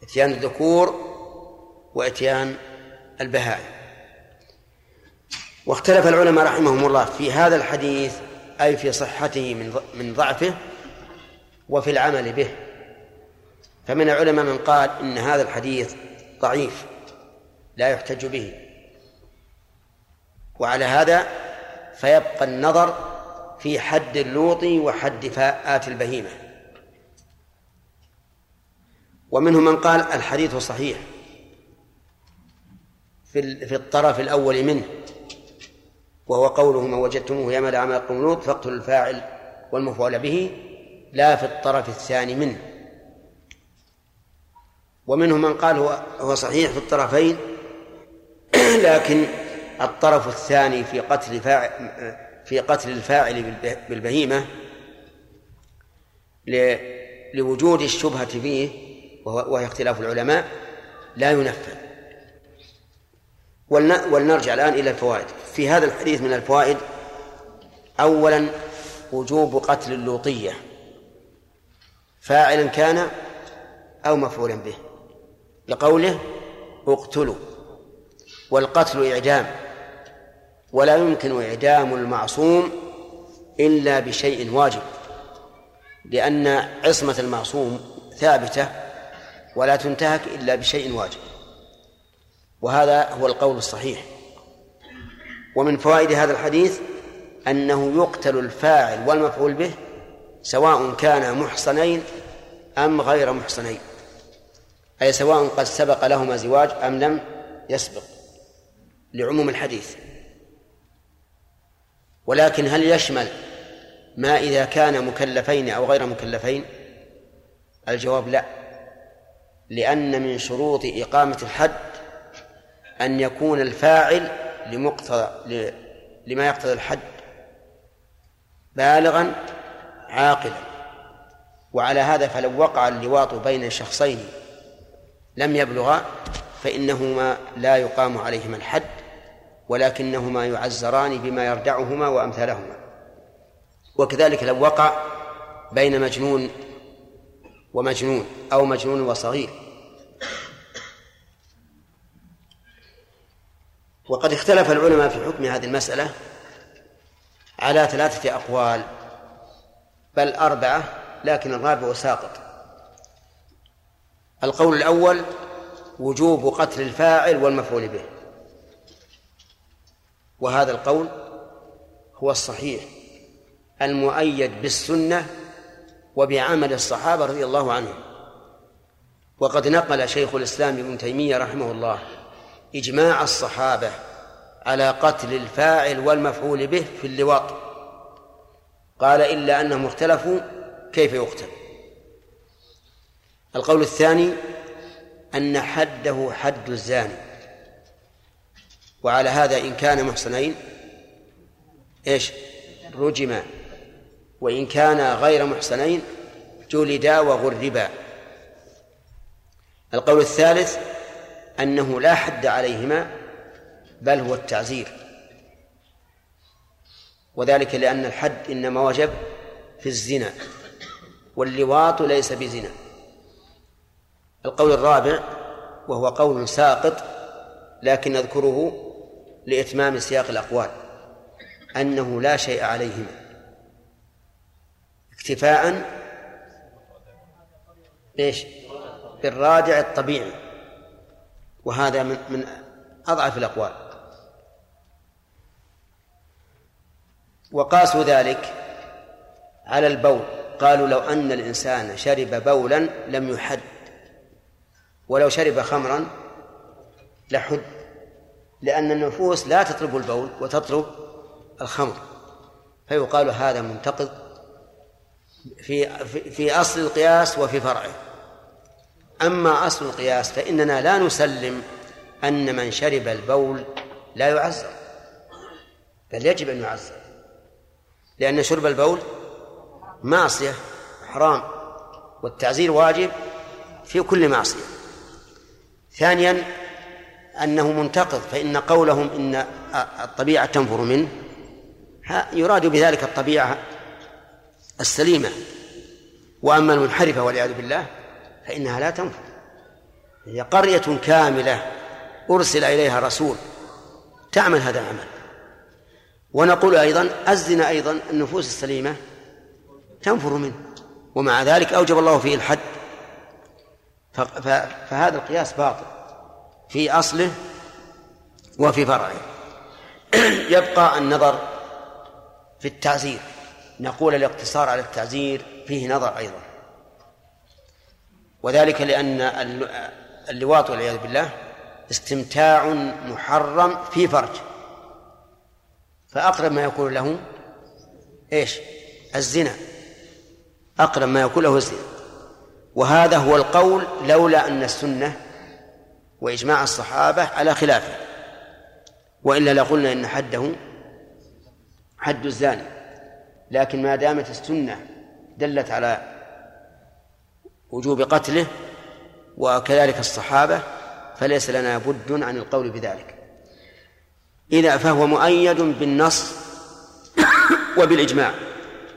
إتيان الذكور وإتيان البهائم. واختلف العلماء رحمهم الله في هذا الحديث أي في صحته من من ضعفه وفي العمل به. فمن العلماء من قال إن هذا الحديث ضعيف لا يحتج به. وعلى هذا فيبقى النظر في حد اللوط وحد فاءات البهيمة. ومنهم من قال الحديث صحيح في في الطرف الأول منه وهو قوله ما وجدتموه يعمل عمل قوم لوط فاقتلوا الفاعل والمفعول به لا في الطرف الثاني منه. ومنهم من قال هو هو صحيح في الطرفين لكن الطرف الثاني في قتل فاعل في قتل الفاعل بالبهيمة لوجود الشبهة فيه وهي اختلاف العلماء لا ينفذ. ولنرجع الآن إلى الفوائد. في هذا الحديث من الفوائد أولا وجوب قتل اللوطية. فاعلا كان أو مفعولا به. لقوله اقتلوا والقتل إعدام. ولا يمكن إعدام المعصوم إلا بشيء واجب لأن عصمة المعصوم ثابتة ولا تنتهك إلا بشيء واجب وهذا هو القول الصحيح. ومن فوائد هذا الحديث أنه يقتل الفاعل والمفعول به سواء كانا محصنين أم غير محصنين أي سواء قد سبق لهما زواج أم لم يسبق لعموم الحديث. ولكن هل يشمل ما إذا كان مكلفين أو غير مكلفين؟ الجواب لا. لأن من شروط إقامة الحد أن يكون الفاعل لمقتضى لما يقتضي الحد بالغا عاقلا. وعلى هذا فلو وقع اللواط بين شخصين لم يبلغا فإنهما لا يقام عليهما الحد. ولكنهما يعزران بما يردعهما وأمثالهما. وكذلك لو وقع بين مجنون ومجنون أو مجنون وصغير. وقد اختلف العلماء في حكم هذه المسألة على ثلاثة أقوال بل أربعة لكن الرابع ساقط. القول الأول وجوب قتل الفاعل والمفعول به. وهذا القول هو الصحيح المؤيد بالسنة وبعمل الصحابة رضي الله عنهم. وقد نقل شيخ الإسلام ابن تيمية رحمه الله إجماع الصحابة على قتل الفاعل والمفعول به في اللواط. قال إلا أنهم اختلفوا كيف يقتل. القول الثاني أن حده حد الزاني. وعلى هذا إن كان محصنين إيش؟ رجما. وإن كان غير محصنين جلدا وغربا. القول الثالث أنه لا حد عليهما بل هو التعزير. وذلك لأن الحد إنما وجب في الزنا واللواط ليس بزنا. القول الرابع وهو قول ساقط لكن نذكره لإتمام سياق الأقوال أنه لا شيء عليهما. اكتفاء إيش؟ بالرادع الطبيعي. وهذا من من أضعف الأقوال. وقاسوا ذلك على البول. قالوا لو أن الإنسان شرب بولا لم يحد ولو شرب خمرا لحد. لأن النفوس لا تطلب البول وتطلب الخمر. فيقال هذا منتقض في في أصل القياس وفي فرعه. أما أصل القياس فإننا لا نسلم أن من شرب البول لا يعزر بل يجب أن يعزر. لأن شرب البول معصية حرام والتعزير واجب في كل معصية. ثانيا أنه منتقض فإن قولهم إن الطبيعة تنفر منه يراد بذلك الطبيعة السليمة. وأما المنحرفة والعياذ بالله فإنها لا تنفر. هي قرية كاملة أرسل إليها رسول تعمل هذا العمل. ونقول أيضا الزنا أيضا النفوس السليمة تنفر منه. ومع ذلك أوجب الله فيه الحد. فهذا القياس باطل. في أصله وفي فرعه. يبقى النظر في التعزير. نقول الاقتصار على التعزير فيه نظر أيضا. وذلك لأن اللواط والعياذ بالله استمتاع محرم في فرج. فأقرب ما يكون له إيش؟ الزنا. أقرب ما يكون له الزنا. وهذا هو القول لولا أن السنة وإجماع الصحابة على خلافه. وإلا لقلنا إن حده حد الزاني. لكن ما دامت السنة دلت على وجوب قتله وكذلك الصحابة فليس لنا بد عن القول بذلك. إذا فهو مؤيد بالنص وبالإجماع.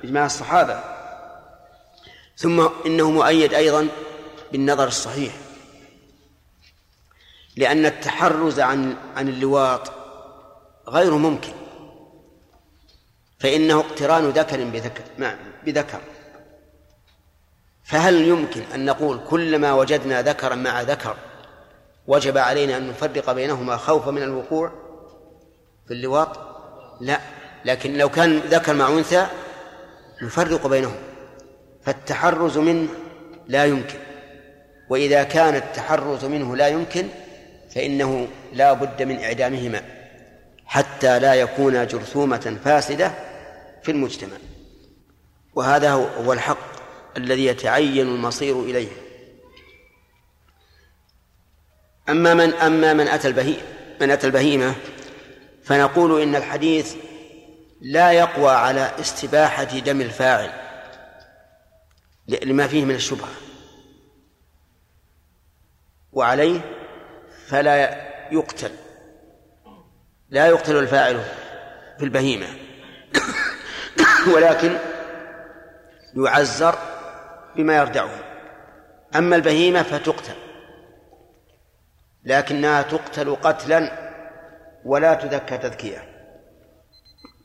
إجماع الصحابة. ثم إنه مؤيد أيضا بالنظر الصحيح. لأن التحرز عن عن اللواط غير ممكن. فإنه اقتران ذكر بذكر بذكر. فهل يمكن أن نقول كلما وجدنا ذكرا مع ذكر وجب علينا أن نفرق بينهما خوفا من الوقوع في اللواط؟ لا. لكن لو كان ذكر مع أنثى نفرق بينهم. فالتحرز منه لا يمكن. وإذا كان التحرز منه لا يمكن فإنه لا بد من إعدامهما حتى لا يكون جرثومة فاسدة في المجتمع. وهذا هو الحق الذي يتعين المصير إليه. أما من أما من أتى البهيمة من أتى البهيمة فنقول إن الحديث لا يقوى على استباحة دم الفاعل لما فيه من الشبهة. وعليه فلا يقتل. لا يقتل الفاعل في البهيمة. ولكن يعزر بما يردعه. أما البهيمة فتقتل. لكنها تقتل قتلا ولا تذكى تذكية.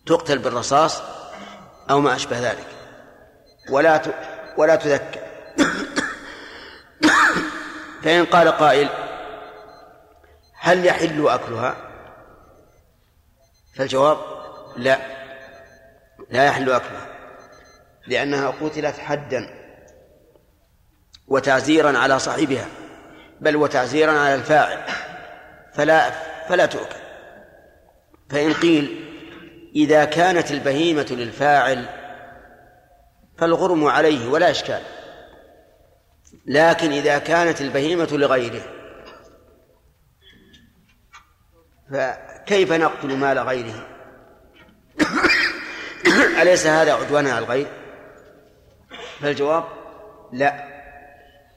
تقتل بالرصاص أو ما أشبه ذلك. ولا ولا تذكى. فإن قال قائل هل يحل أكلها؟ فالجواب لا. لا يحل أكلها لأنها قتلت حدا وتعزيرا على صاحبها بل وتعزيرا على الفاعل فلا فلا تؤكل. فإن قيل إذا كانت البهيمة للفاعل فالغرم عليه ولا إشكال لكن إذا كانت البهيمة لغيره فكيف نقتل مال غيره؟ أليس هذا عدوان على الغير؟ فالجواب لا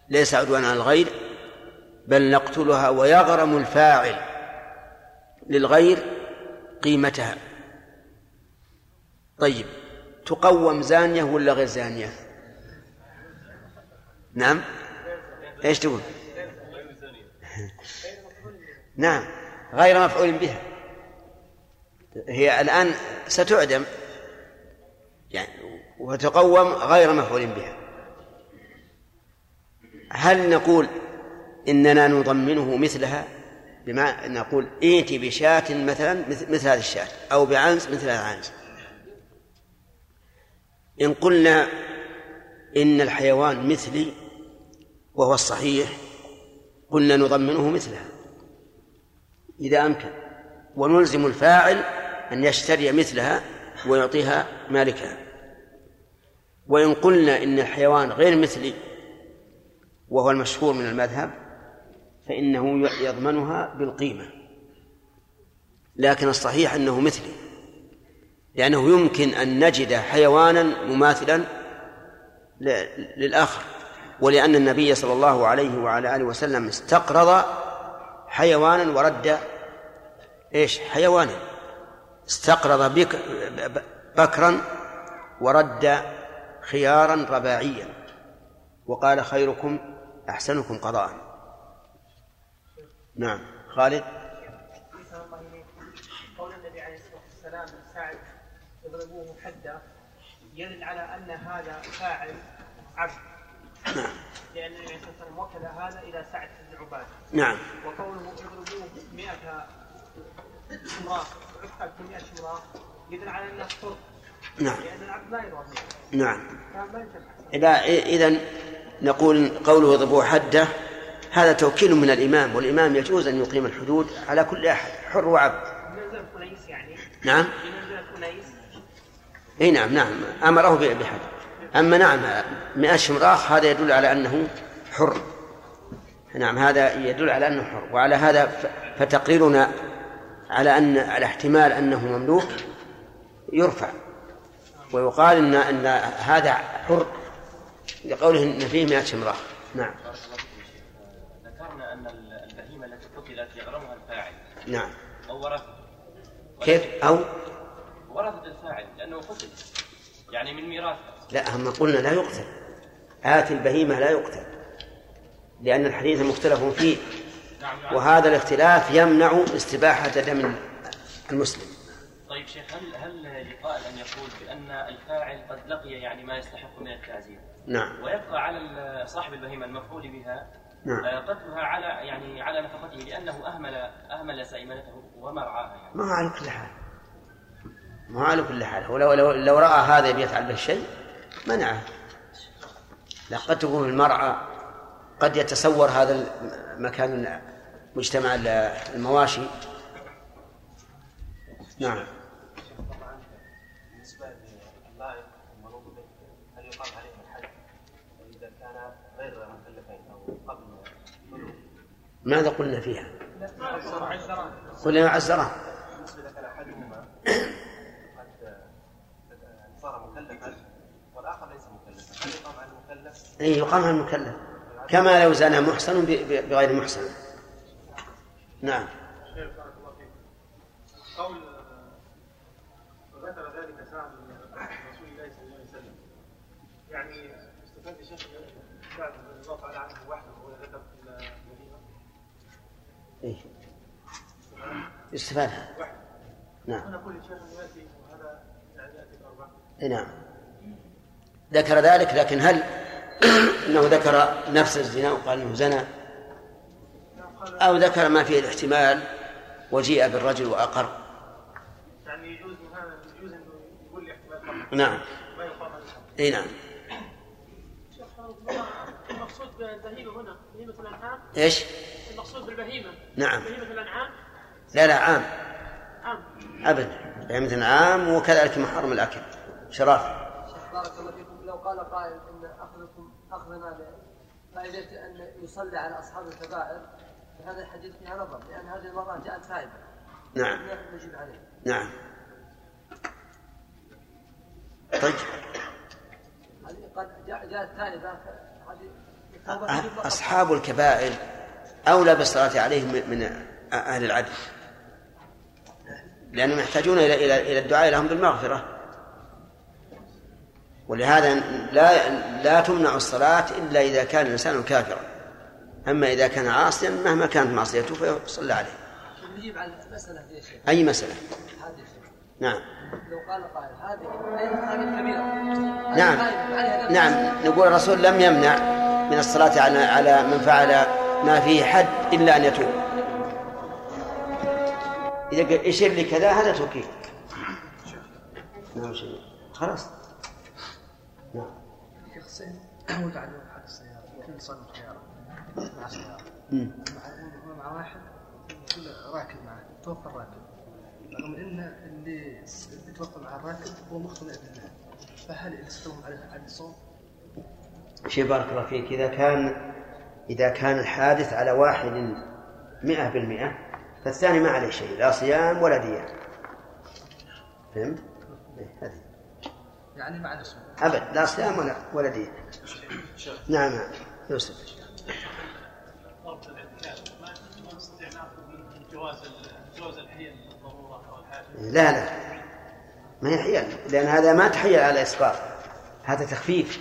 ليس عدوان على الغير بل نقتلها ويغرم الفاعل للغير قيمتها. طيب تقوم زانية ولا غير زانية؟ نعم؟ إيش تقول؟ نعم. غير مفعول بها. هي الآن ستعدم يعني وتقوم غير مفعول بها. هل نقول إننا نضمنه مثلها؟ بما نقول ائتي بشاة مثلا مثل هذه الشاة أو بعنز مثل هذا العنز. إن قلنا إن الحيوان مثلي وهو الصحيح قلنا نضمنه مثلها. إذا أمكن. ونلزم الفاعل أن يشتري مثلها ويعطيها مالكها. وإن قلنا إن الحيوان غير مثلي وهو المشهور من المذهب فإنه يضمنها بالقيمة. لكن الصحيح أنه مثلي لأنه يمكن أن نجد حيوانا مماثلا للآخر. ولأن النبي صلى الله عليه وعلى آله وسلم استقرض حيوانا ورد إيش؟ حيوانا. استقرض بك بكرا ورد خيارا رباعيا. وقال خيركم أحسنكم قضاء. نعم. خالد؟ قول النبي عليه الصلاة والسلام يضربوه حدا يدل على أن هذا فاعل عبد. نعم. لأن النبي عليه الصلاة والسلام وكل هذا إلى سعد بن عبادة. نعم. وقوله يضربوه 100 شمراء عقد ب 100 شمراء يدل على انه حر نعم. لأن العبد لا يضرب نعم. إذا إذا نقول قوله يضربوه حده هذا توكيل من الإمام والإمام يجوز أن يقيم الحدود على كل أحد حر وعبد. يعني؟ نعم. إي نعم نعم. أمره بحد. أما نعم مئة شمراخ هذا يدل على أنه حر. نعم هذا يدل على أنه حر. وعلى هذا فتقريرنا على أن على احتمال أنه مملوك يرفع. ويقال ان إن هذا حر لقوله إن فيه مئة شمراخ نعم. ذكرنا أن البهيمة التي قتلت يغرمها الفاعل. نعم. أو ورثه كيف؟ أو؟ ورثه الفاعل لأنه قتل. يعني من ميراثه لا هم قلنا لا يقتل. آتي البهيمة لا يقتل. لأن الحديث مختلف فيه وهذا الاختلاف يمنع استباحة دم المسلم. طيب شيخ هل هل لقائل ان يقول بأن الفاعل قد لقي يعني ما يستحق من التعزير؟ نعم. ويبقى على صاحب البهيمة المفعول بها نعم. آه، قتلها على يعني على نفقته لأنه اهمل أهمل سيمنته وما رعاها يعني. ما هو على كل حال. ما هو على كل حال. ولو لو, لو رأى هذا بيفعل به شيء منعه. لا قد تكون المرأة قد يتصور هذا المكان مجتمع المواشي. نعم. بلوغ ماذا قلنا فيها؟ قلنا احدهما قد صار مكلفا والآخر ليس مكلفا هل يقام على المكلف؟ أي يقام على المكلف. كما لو زنى محسن بغير محسن. نعم. شيخ بارك الله فيك. قول وذكر ذلك سعد من رسول الله صلى الله عليه وسلم. يعني استفاد شيخ سعد بن الله تعالى عنه وحده وهو ذكر في المدينة. إيه. يستفاد وحده. نعم. أنا أقول شيخ يأتي وهذا يعني يأتي بأربعة. إيه نعم. ذكر ذلك لكن هل أنه ذكر نفس الزنا وقال إنه زنى أو ذكر ما فيه الاحتمال وجيء بالرجل وأقر. يعني يجوز من هذا يجوز إنه يقول لي احتمال فقط. نعم. إي نعم. شيخ المقصود بالبهيمة هنا بهيمة الأنعام؟ إيش؟ المقصود بالبهيمة. نعم. بهيمة الأنعام؟ لا لا عام. عام. ابدا. يعني عام وكذلك محرم الأكل. شراف شيخ بارك الله فيكم. لو قال قائل اخذكم اخذنا فائده أن يصلي على أصحاب الكبائر؟ فهذا الحديث فيها نظر لأن هذه المراه جاءت تائبه نعم. نجيب عليه؟ نعم. طيب. قد جاء- جاءت التوبة تجب فقط. أصحاب الكبائر أولى بالصلاة عليهم من- أهل العدل. لأنهم يحتاجون إلى إلى إلى الدعاء لهم بالمغفرة. ولهذا لا لا تمنع الصلاة إلا إذا كان الإنسان كافرا. أما إذا كان عاصيا مهما كانت معصيته فيصلى عليه. نجيب على المساله هذه يا شيخ. أي مسألة؟ هذه يا شيخ. نعم. لو قال قائل هذه هذه كبيرة. نعم. نعم. نقول الرسول لم يمنع من الصلاة على على من فعل ما فيه حد إلا أن يتوب. إذا قال يشير لي كذا؟ هذا توكيد. نعم. خلاص نعم شيخ. بعد حق السيارة يمكن يصلي السيارة مع سيارة. مع واحد يكون راكب معه توفى الراكب رغم إن اللي اللي توفى مع الراكب هو مقتنع بالله فهل يستوهم على على الصوم؟ شيء بارك الله فيك إذا كان إذا كان الحادث على واحد مئة بالمئة فالثاني ما عليه شيء لا صيام ولا دية فهمت؟ إيه، هذه يعني مع الصوم أبد لا صيام ولا ولا دية نعم نعم. يوسف. لا لا. ما هي حيل لأن هذا ما تحيل على إسقاط. هذا تخفيف.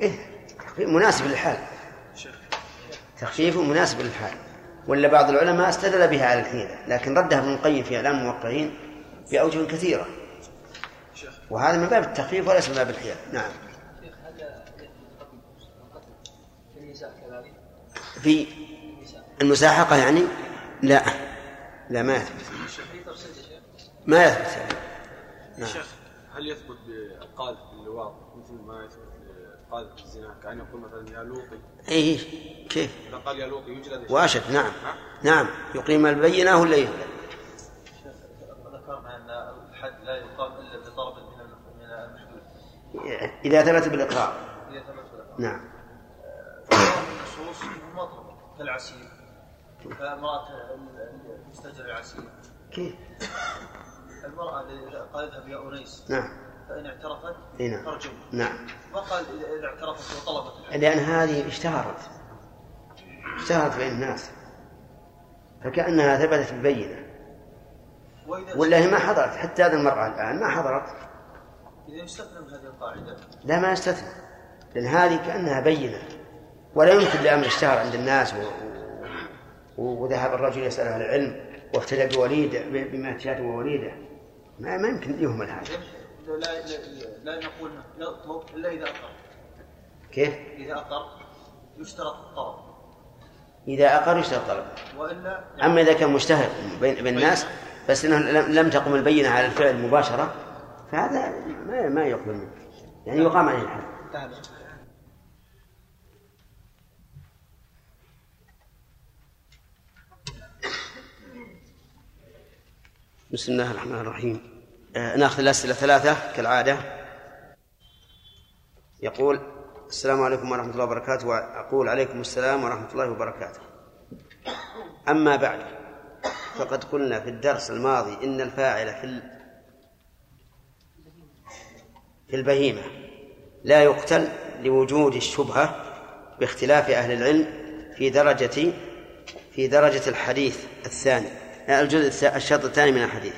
إيه مناسب للحال. تخفيف مناسب للحال. ولا بعض العلماء استدل بها على الحيلة لكن ردها ابن القيم في إعلام الموقعين بأوجه كثيرة. وهذا من باب التخفيف وليس من باب الحيل. نعم. شيخ هل في النساء كذلك؟ في المساحقة يعني؟ لا. لا ما يثبت. في تفصيل يا شيخ ما يثبت. يعني. نعم. شيخ هل يثبت بالقاذف باللواط مثل ما يثبت القاذف بالزنا كأن يقول مثلا يا لوطي. اي كيف؟ إذا قال يا لوطي يجلد شيخ. وأشد. نعم. نعم. يقيم البينة ولا يهلك ذكرنا أن الحد لا يقام الا بطلب من الم- من المشهور إذا ثبت بالإقرار. إذا ثبت له. نعم. النصوص مطلوبه كالعسير كامراه المستاجر العسير. كيف؟ اللي قال اذهب يا أنيس نعم. فإن اعترفت نعم. فارجم نعم. ما قال إذا اعترفت وطلبت؟ لأن هذه اشتهرت. اشتهرت بين الناس. فكأنها ثبتت وإذا ولا هي ما حضرت. حتى هذه المرأة الآن ما حضرت. إذا يستثنى من هذه القاعدة. لا ما يستثنى لأن هذه كأنها بينة ولا يمكن لأمر اشتهر عند الناس و... و... وذهب الرجل يسأل أهل العلم واحتلى بوليد بمئة شاة ووليده. ما ما يمكن يهمل هذا. لا لا, لا نقول إلا إذا أقر. كيف؟ إذا أقر يشترط الطلب. إذا أقر يشترط طلب والا أما إذا كان مشتهر بين, بين الناس بس أنه لم لم تقم البينة على الفعل مباشرة فهذا ما ما يقبل منه يعني يقام عليه الحد بسم الله الرحمن الرحيم. آه، ناخذ الأسئلة ثلاثة كالعادة. يقول السلام عليكم ورحمة الله وبركاته وأقول عليكم السلام ورحمة الله وبركاته. أما بعد فقد قلنا في الدرس الماضي إن الفاعل في في البهيمة. لا يقتل لوجود الشبهة باختلاف أهل العلم في درجة في درجة الحديث الثاني. الجزء الشرط الثاني من الحديث.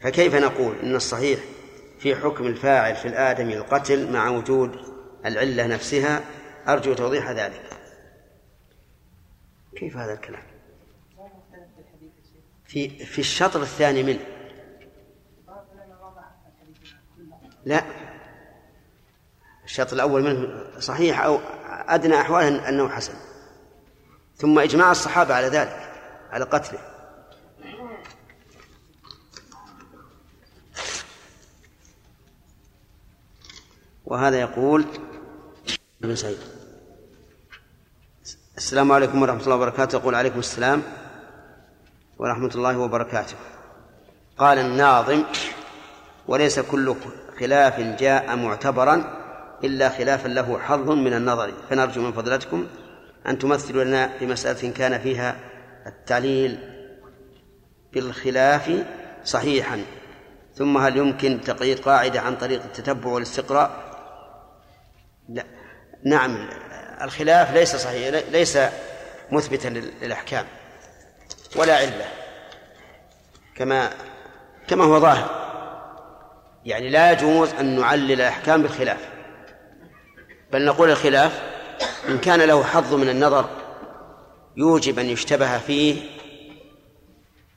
فكيف نقول إن الصحيح في حكم الفاعل في الآدمي القتل مع وجود العلة نفسها؟ أرجو توضيح ذلك. كيف هذا الكلام؟ في في الشطر الثاني منه. لا. الشطر الأول منه صحيح أو أدنى أحواله أنه حسن. ثم إجماع الصحابة على ذلك على قتله. وهذا يقول ابن سعيد. السلام عليكم ورحمة الله وبركاته. يقول عليكم السلام ورحمة الله وبركاته. قال الناظم وليس كل خلاف جاء معتبرا إلا خلافا له حظ من النظر. فنرجو من فضلتكم أن تمثلوا لنا في مسألة كان فيها التعليل بالخلاف صحيحا. ثم هل يمكن تقييد قاعدة عن طريق التتبع والاستقراء؟ لا. نعم الخلاف ليس صحيح ليس مثبتا للأحكام ولا علة كما كما هو ظاهر. يعني لا يجوز أن نعلل الأحكام بالخلاف. بل نقول الخلاف إن كان له حظ من النظر يوجب أن يشتبه فيه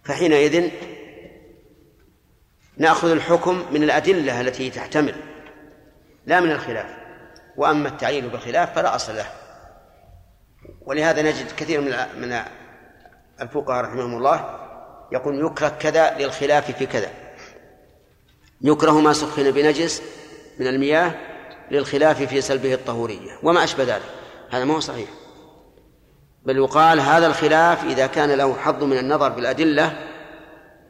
فحينئذ نأخذ الحكم من الأدلة التي تحتمل لا من الخلاف. وأما التعليل بالخلاف فلا أصل له. ولهذا نجد كثير من من الفقهاء رحمهم الله يقول يكره كذا للخلاف في كذا. يكره ما سخن بنجس من المياه للخلاف في سلبه الطهورية وما أشبه ذلك. هذا ما هو صحيح. بل يقال هذا الخلاف إذا كان له حظ من النظر بالأدلة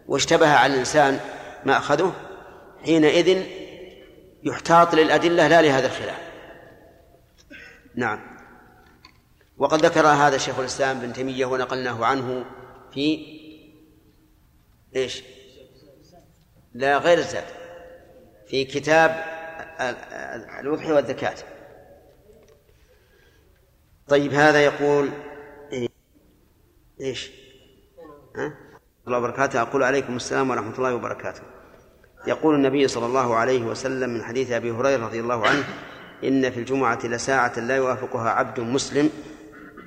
واشتبه على الإنسان ما أخذه حينئذ يحتاط للأدلة لا لهذا الخلاف. نعم. وقد ذكر هذا شيخ الإسلام بن تيمية ونقلناه عنه في إيش؟ لا غير الزاد. في كتاب الوضح والذكاة طيب هذا يقول إيش؟ ها؟ الله وبركاته أقول عليكم السلام ورحمة الله وبركاته يقول النبي صلى الله عليه وسلم من حديث أبي هريرة رضي الله عنه إن في الجمعة لساعة لا يوافقها عبد مسلم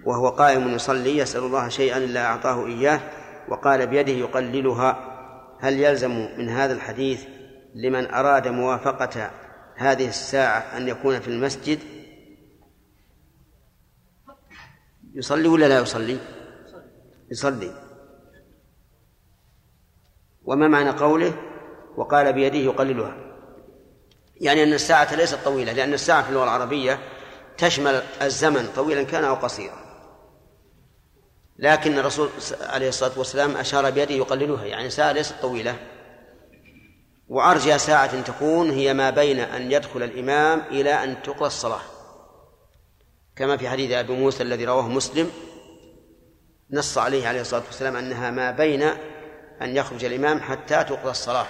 وهو قائم يصلي يسأل الله شيئا إلا أعطاه إياه وقال بيده يقللها هل يلزم من هذا الحديث لمن أراد موافقة هذه الساعة أن يكون في المسجد؟ يصلي ولا لا يصلي؟ يصلي. وما معنى قوله؟ وقال بيده يقللها. يعني أن الساعة ليست طويلة لأن الساعة في اللغة العربية تشمل الزمن طويلا كان أو قصيرا. لكن الرسول عليه الصلاة والسلام أشار بيده يقللها يعني ساعة ليست طويلة. وأرجى ساعة تكون هي ما بين أن يدخل الإمام إلى أن تقضى الصلاة. كما في حديث أبي موسى الذي رواه مسلم نص عليه عليه الصلاة والسلام أنها ما بين أن يخرج الإمام حتى تقضى الصلاة.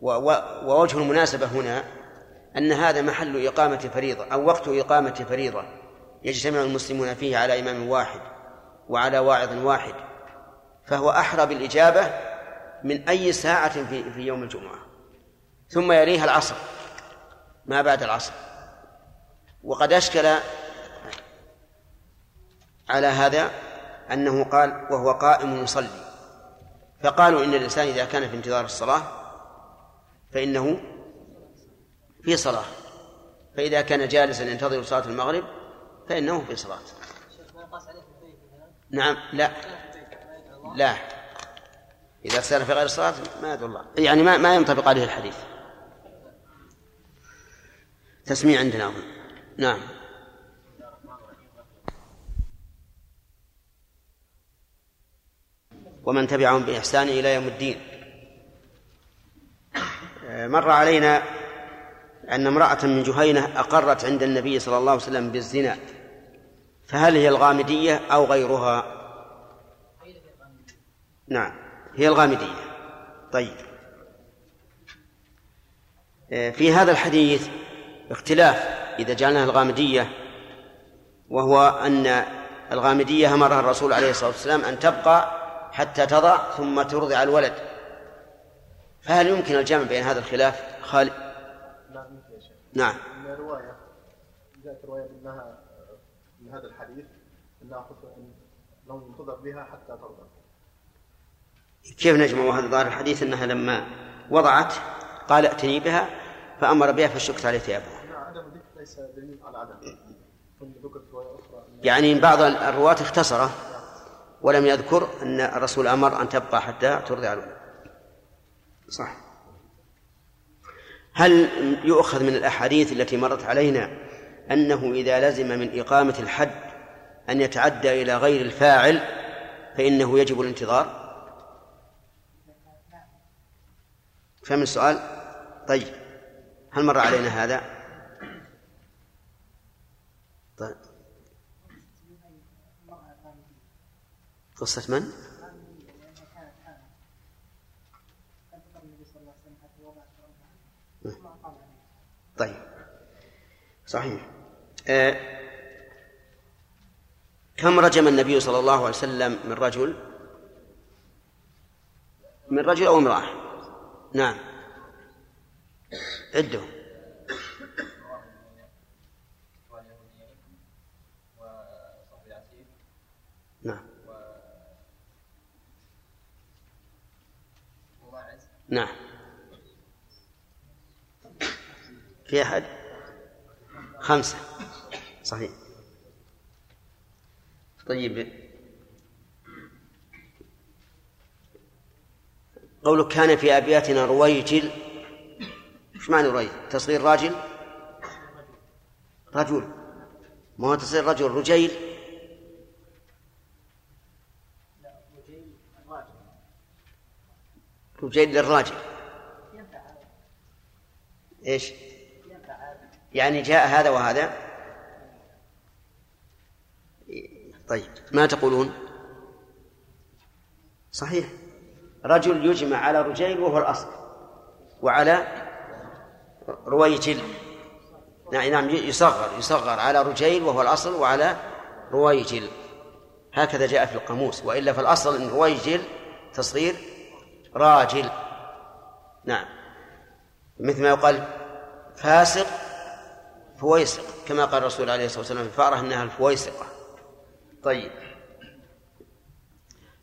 ووجه المناسبة هنا أن هذا محل إقامة فريضة أو وقت إقامة فريضة يجتمع المسلمون فيه على إمام واحد وعلى واعظ واحد فهو أحرى بالإجابة من أي ساعة في, في يوم الجمعة. ثم يليها العصر. ما بعد العصر. وقد أشكل على هذا أنه قال وهو قائم يصلي. فقالوا إن الإنسان إذا كان في انتظار الصلاة فإنه في صلاة. فإذا كان جالسا ينتظر صلاة المغرب فإنه في صلاة. نعم لا. لا. إذا سار في غير الصلاة ما يدعو الله. يعني ما ما ينطبق عليه الحديث. تسميع عندنا أظن نعم. ومن تبعهم بإحسان إلى يوم الدين. مر علينا أن امرأة من جهينة أقرت عند النبي صلى الله عليه وسلم بالزنا. فهل هي الغامدية أو غيرها؟ نعم. هي الغامدية. طيب. في هذا الحديث اختلاف إذا جعلناها الغامدية وهو أن الغامدية أمرها الرسول عليه الصلاة والسلام أن تبقى حتى تضع ثم ترضع الولد. فهل يمكن الجمع بين هذا الخلاف؟ خالد؟ لا شيخ. نعم. رواية جاءت رواية أنها من هذا الحديث أنها لو ينتظر بها حتى ترضع. كيف نجمع هذا ظاهر الحديث أنها لما وضعت قال ائتني بها فأمر بها فشكت عليه ثيابها يعني بعض الرواة اختصره ولم يذكر أن الرسول أمر أن تبقى حتى ترضع الولد صح. هل يؤخذ من الأحاديث التي مرت علينا أنه إذا لزم من إقامة الحد أن يتعدى إلى غير الفاعل فإنه يجب الانتظار؟ فهم السؤال؟ طيب هل مر علينا هذا؟ طيب. قصة من؟ طيب صحيح. آه كم رجم النبي صلى الله عليه وسلم من رجل؟ من رجل أو امرأة؟ نعم. عده نعم. نعم. في أحد؟ خمسة. صحيح. طيب. قولك كان في أبياتنا رويجل إيش معنى رويجل؟ تصغير راجل رجل. ما هو تصغير رجل؟ رجيل. رجيل للراجل. إيش؟ يعني جاء هذا وهذا. طيب ما تقولون؟ صحيح. رجل يجمع على رجيل وهو الأصل وعلى رويجل نعم نعم يصغر يصغر على رجيل وهو الأصل وعلى رويجل هكذا جاء في القاموس وإلا فالأصل أن رويجل تصغير راجل. نعم مثل ما يقال فاسق فويسق كما قال الرسول عليه الصلاة والسلام الفأرة أنها الفويسقة. طيب.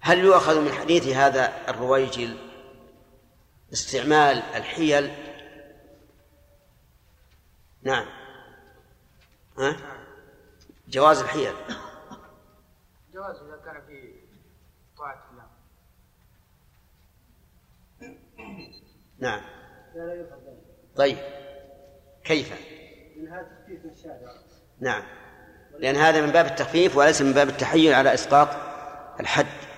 هل يؤخذ من حديث هذا الرويجل استعمال الحيل؟ نعم. ها؟ جواز الحيل. جواز إذا كان في طاعة الله. نعم. طيب. كيف؟ من هذا تخفيف الشارع. نعم. لأن هذا من باب التخفيف وليس من باب التحيل على إسقاط الحد.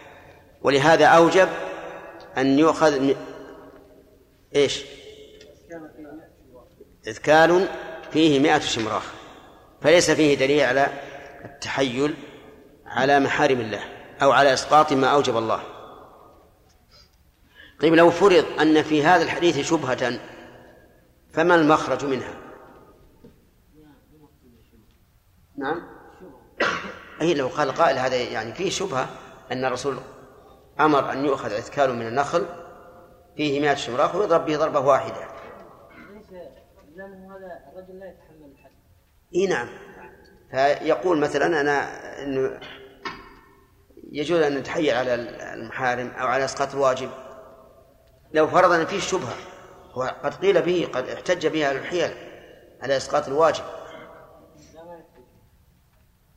ولهذا أوجب أن يؤخذ من إيش؟ إذكال فيه مئة شمراخ. فليس فيه دليل على التحيل على محارم الله أو على إسقاط ما أوجب الله. طيب لو فرض أن في هذا الحديث شبهة فما المخرج منها؟ نعم. أي لو قال قائل هذا يعني فيه شبهة أن الرسول أمر أن يؤخذ عثكال من النخل فيه مئة شمراخ ويضرب به ضربة واحدة. هذا الرجل لا يتحمل إي نعم. فيقول مثلا أنا انه يجوز أن نتحيل على المحارم أو على إسقاط الواجب. لو فرض أن فيه شبهة وقد قيل به قد احتج به أهل الحيل على إسقاط الواجب.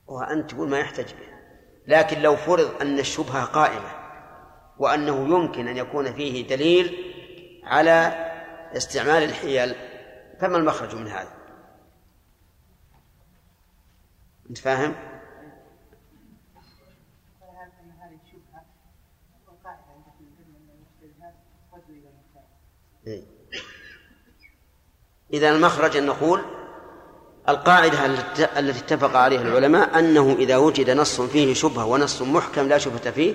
وأنت تقول ما يحتج به. لكن لو فرض أن الشبهة قائمة وأنه يمكن أن يكون فيه دليل على استعمال الحيل فما المخرج من هذا؟ أنت فاهم؟ إيه. إذا المخرج أن نقول القاعدة التي اتفق عليها العلماء أنه إذا وجد نص فيه شبهة ونص محكم لا شبهة فيه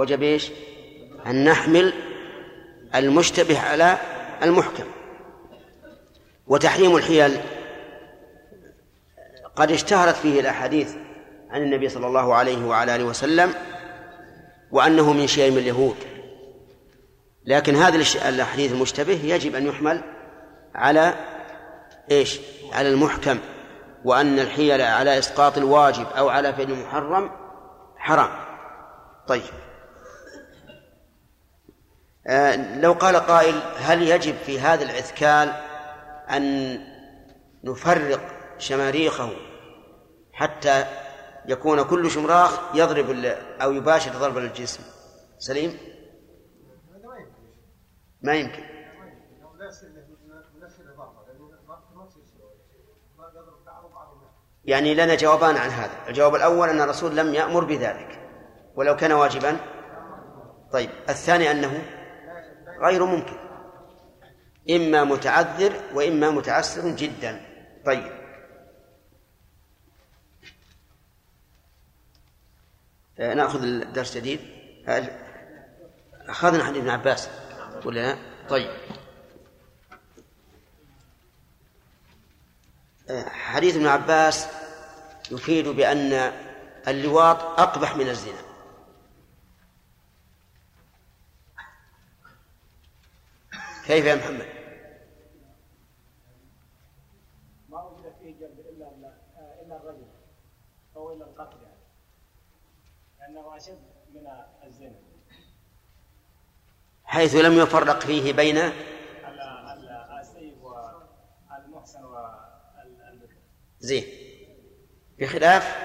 وجب إيش؟ أن نحمل المشتبه على المحكم. وتحريم الحيل قد اشتهرت فيه الأحاديث عن النبي صلى الله عليه وعلى آله وسلم وأنه من شيم اليهود. لكن هذا الحديث المشتبه يجب أن يحمل على إيش؟ على المحكم. وأن الحيل على إسقاط الواجب أو على فعل المحرم حرام. طيب. لو قال قائل هل يجب في هذا العثكال أن نفرق شماريخه حتى يكون كل شمراخ يضرب أو يباشر ضرب الجسم؟ سليم؟ ما يمكن. يعني لنا جوابان عن هذا. الجواب الأول أن الرسول لم يأمر بذلك ولو كان واجبا. طيب الثاني أنه غير ممكن. إما متعذر وإما متعسر جدا. طيب. نأخذ الدرس جديد. أخذنا حديث ابن عباس؟ ولا لا؟ طيب. حديث ابن عباس يفيد بأن اللواط أقبح من الزنا. كيف يا محمد؟ ما وجد فيه جلد إلا إلا الرجل أو إلا القتل يعني. لأنه أشد من الزنا. حيث لم يفرق فيه بين السيف والمحسن والذكر زين. بخلاف؟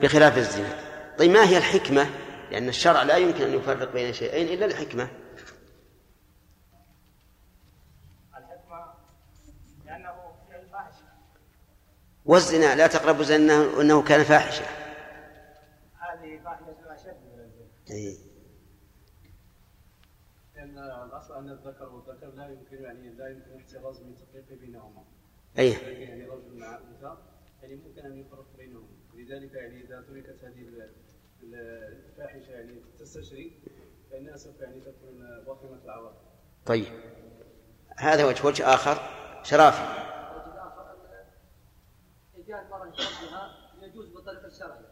بخلاف الزنا. طيب ما هي الحكمة؟ لأن الشرع لا يمكن أن يفرق بين شيئين إلا الحكمة. والزنا لا تقربوا الزنا إنه كان فاحشة. هذه فاحشه أشد من الزنا. إيه. لأن الأصل أن الذكر والذكر لا يمكن يعني لا يمكن احتراز من تفريق بينهما. اي يعني رجل مع أنثى يعني ممكن أن يفرق بينهم لذلك يعني إذا تركت هذه الفاحشة يعني تستشري فانها سوف يعني تكون ضخمه العواقب طيب. هذا وجه وجه آخر شرافي. كان مرة بها يجوز بالطريق الشرعي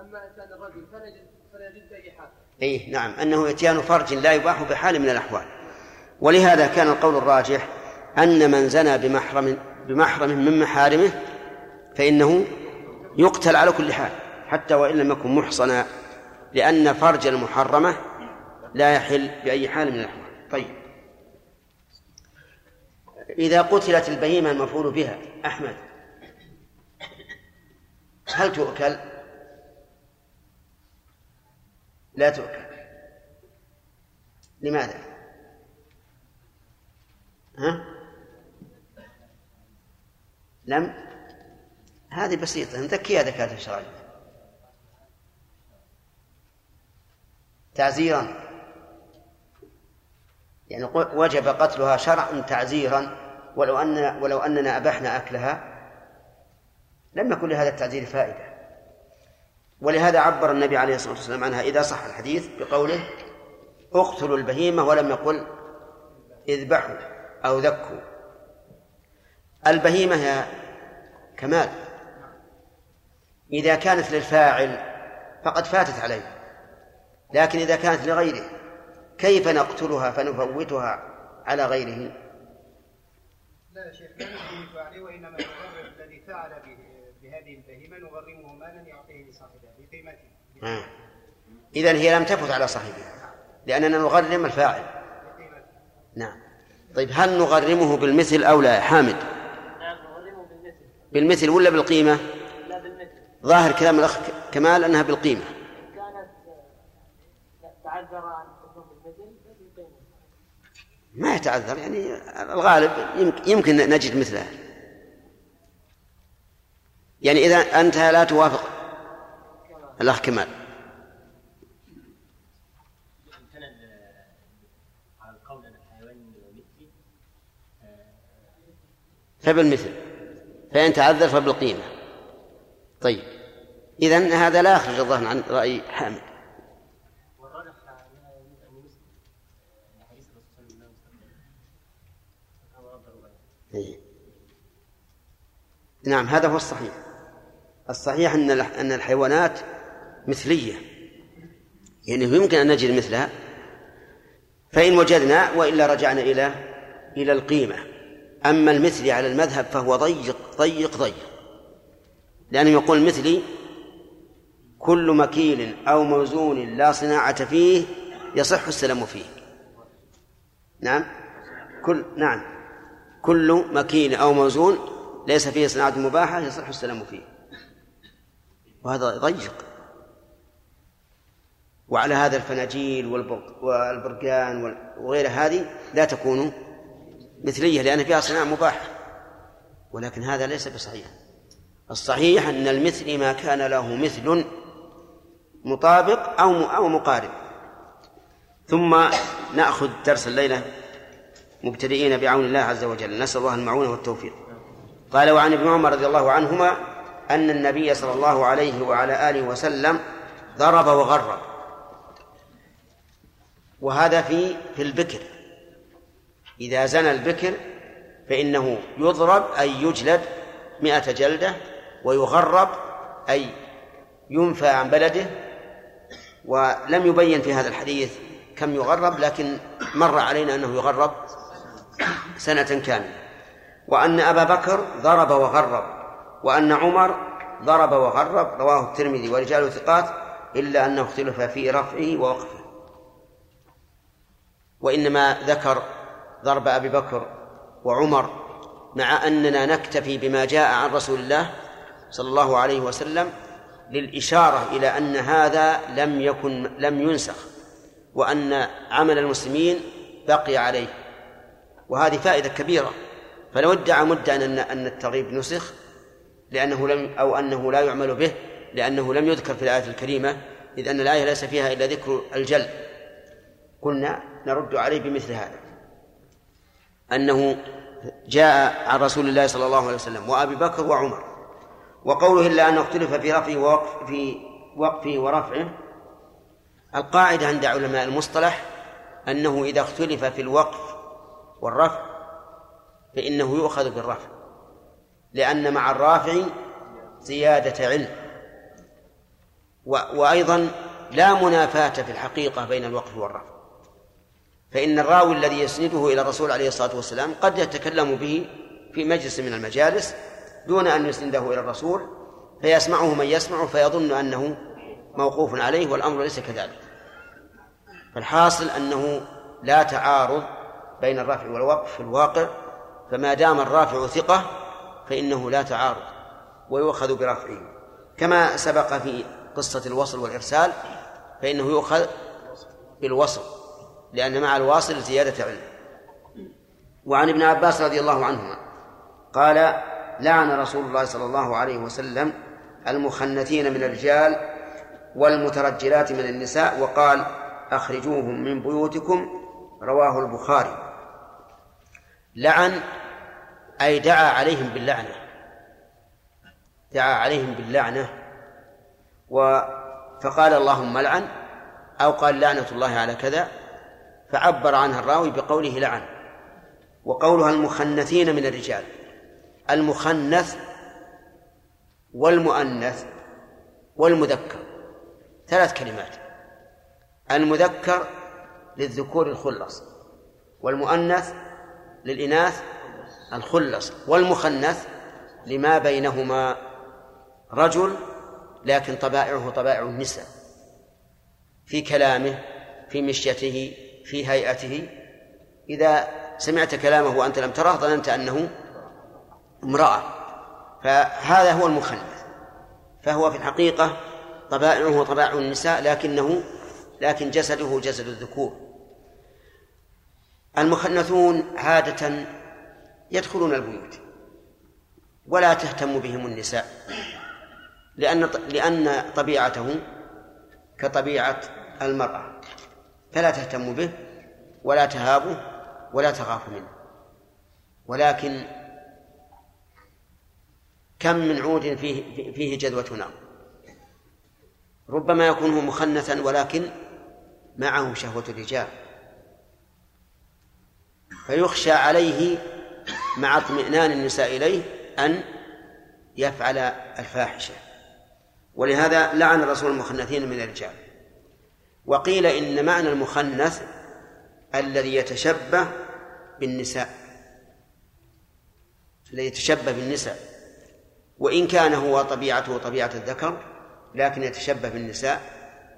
أما إن كان الرجل فليجد فليجد بأي حال أي نعم. أنه إتيان فرج لا يباح بحال من الأحوال. ولهذا كان القول الراجح أن من زنى بمحرم بمحرم من محارمه فإنه يقتل على كل حال حتى وإن لم يكن محصنا لأن فرج المحرمة لا يحل بأي حال من الأحوال. طيب. إذا قتلت البهيمة المفعول بها أحمد هل تؤكل؟ لا تؤكل لماذا؟ ها؟ لم هذه بسيطة نذكيها زكاة الشرعية تعزيرا يعني وجب قتلها شرعا تعزيرا ولو أن ولو أننا أبحنا أكلها لم يكن لهذا التعزير فائدة. ولهذا عبر النبي عليه الصلاة والسلام عنها إذا صح الحديث بقوله اقتلوا البهيمة ولم يقل اذبحوا أو ذكوا البهيمة هي كمال. إذا كانت للفاعل فقد فاتت عليه لكن إذا كانت لغيره كيف نقتلها فنفوتها على غيره؟ لا يا شيخ لا نفعل وإنما الذي فعل به. بهذه البهيمة نغرمه مالا يعطيه لصاحبها بقيمته. إذا هي لم تفت على صاحبها لأننا نغرم الفاعل. نعم. طيب هل نغرمه بالمثل أو لا يا حامد؟ بالمثل. ولا بالقيمة؟ لا بالمثل. ظاهر كلام الأخ كمال أنها بالقيمة. كانت تعذر ان تكون بالمثل بالقيمه ما يتعذر يعني الغالب يمكن, يمكن نجد مثلها. يعني إذا أنت لا توافق. الأخ كمال. فبالمثل فإن تعذر فبالقيمة طيب. إذا هذا لا يخرج الظهر عن رأي حامد. إيه. نعم هذا هو الصحيح. الصحيح أن أن الحيوانات مثلية. يعني يمكن أن نجد مثلها. فإن وجدنا وإلا رجعنا إلى إلى القيمة. أما المثلي على المذهب فهو ضيق ضيق ضيق. لأنه يقول مثلي كل مكيل أو موزون لا صناعة فيه يصح السلام فيه. نعم؟ كل نعم. كل مكيل أو موزون ليس فيه صناعة مباحة يصح السلام فيه. وهذا ضيق. وعلى هذا الفناجيل والبرق- والبرقان وال- وغير هذه لا تكون مثلية لأن فيها صناعة مباحة. ولكن هذا ليس بصحيح. الصحيح أن المثل ما كان له مثل مطابق أو أو مقارب. ثم نأخذ درس الليلة مبتدئين بعون الله عز وجل. نسأل الله المعونة والتوفيق. قال وعن ابن عمر رضي الله عنهما أن النبي صلى الله عليه وعلى آله وسلم ضرب وغرب. وهذا في في البكر. إذا زنى البكر فإنه يضرب أي يجلد مئة جلدة ويغرب أي ينفى عن بلده. ولم يبين في هذا الحديث كم يغرب لكن مر علينا أنه يغرب سنة كاملة. وأن أبا بكر ضرب وغرب. وأن عمر ضرب وغرب رواه الترمذي ورجاله ثقات إلا أنه اختلف في رفعه ووقفه. وإنما ذكر ضرب أبي بكر وعمر مع أننا نكتفي بما جاء عن رسول الله صلى الله عليه وسلم للإشارة إلى أن هذا لم يكن لم ينسخ وأن عمل المسلمين بقي عليه. وهذه فائدة كبيرة. فلو ادعى مدعي أن أن التغريب نسخ لأنه لم أو أنه لا يعمل به لأنه لم يذكر في الآية الكريمة إذ أن الآية ليس فيها إلا ذكر الجل. قلنا نرد عليه بمثل هذا. أنه جاء عن رسول الله صلى الله عليه وسلم وأبي بكر وعمر وقوله إلا أنه اختلف في رفعه ووقف في وقفه ورفعه القاعدة عند علماء المصطلح أنه إذا اختلف في الوقف والرفع فإنه يؤخذ بالرفع. لأن مع الرافع زيادة علم. وأيضا لا منافاة في الحقيقة بين الوقف والرفع. فإن الراوي الذي يسنده إلى الرسول عليه الصلاة والسلام قد يتكلم به في مجلس من المجالس دون أن يسنده إلى الرسول فيسمعه من يسمع فيظن أنه موقوف عليه والأمر ليس كذلك. فالحاصل أنه لا تعارض بين الرفع والوقف في الواقع فما دام الرافع ثقة فإنه لا تعارض ويؤخذ برفعه. كما سبق في قصة الوصل والإرسال فإنه يؤخذ بالوصل لأن مع الواصل زيادة علم. وعن ابن عباس رضي الله عنهما قال لعن رسول الله صلى الله عليه وسلم المخنثين من الرجال والمترجلات من النساء وقال أخرجوهم من بيوتكم رواه البخاري. لعن أي دعا عليهم باللعنة. دعا عليهم باللعنة. و فقال اللهم لعن أو قال لعنة الله على كذا. فعبر عنها الراوي بقوله لعن. وقولها المخنثين من الرجال. المخنث والمؤنث والمذكر. ثلاث كلمات. المذكر للذكور الخلص. والمؤنث للإناث الخلص والمخنث لما بينهما رجل لكن طبائعه طبائع النساء في كلامه في مشيته في هيئته. إذا سمعت كلامه وأنت لم تره ظننت أنه امرأة. فهذا هو المخنث. فهو في الحقيقة طبائعه طبائع النساء لكنه لكن جسده جسد الذكور. المخنثون عادة يدخلون البيوت ولا تهتم بهم النساء لأن لأن طبيعته كطبيعة المرأة فلا تهتم به ولا تهابه ولا تخاف منه. ولكن كم من عود فيه فيه جذوة نار ربما يكون مخنثا ولكن معه شهوة الرجال. فيخشى عليه مع اطمئنان النساء إليه أن يفعل الفاحشة. ولهذا لعن الرسول المخنثين من الرجال. وقيل إن معنى المخنث الذي يتشبه بالنساء. الذي يتشبه بالنساء. وإن كان هو طبيعته طبيعة الذكر لكن يتشبه بالنساء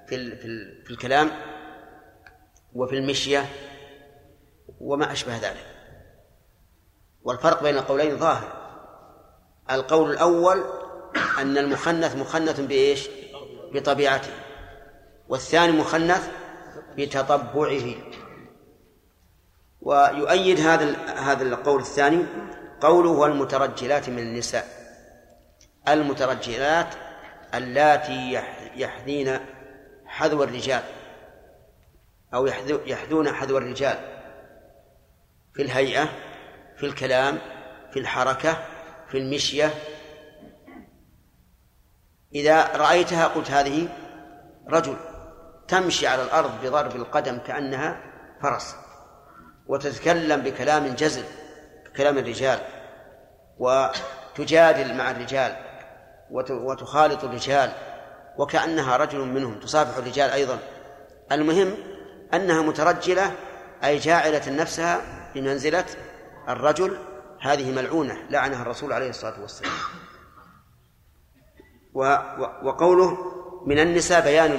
في في الكلام وفي المشية وما أشبه ذلك. والفرق بين القولين ظاهر. القول الأول أن المخنث مخنث بإيش؟ بطبيعته والثاني مخنث بتطبعه. ويؤيد هذا هذا القول الثاني قوله والمترجلات من النساء. المترجلات اللاتي يحذين حذو الرجال أو يحذون حذو الرجال في الهيئة في الكلام في الحركة في المشية. إذا رأيتها قلت هذه رجل تمشي على الأرض بضرب القدم كأنها فرس وتتكلم بكلام جزل كلام الرجال وتجادل مع الرجال وتخالط الرجال وكأنها رجل منهم تصافح الرجال أيضا. المهم أنها مترجلة أي جاعلة نفسها بمنزلة الرجل هذه ملعونة لعنها الرسول عليه الصلاة والسلام. وقوله من النساء بيان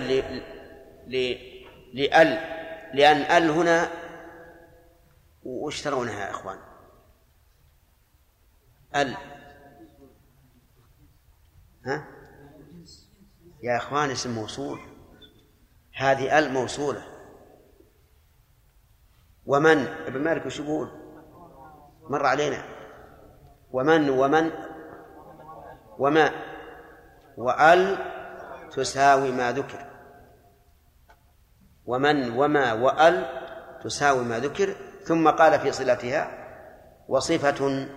لأل لأن أل هنا وش ترونها يا إخوان. أل. ها؟ يا إخوان اسم موصول. هذه أل موصولة. ومن؟ ابن مالك وش يقول؟ مر علينا. ومن ومن؟ وما؟ وأل تساوي ما ذكر. ومن وما؟ وأل تساوي ما ذكر. ثم قال في صلتها وصفة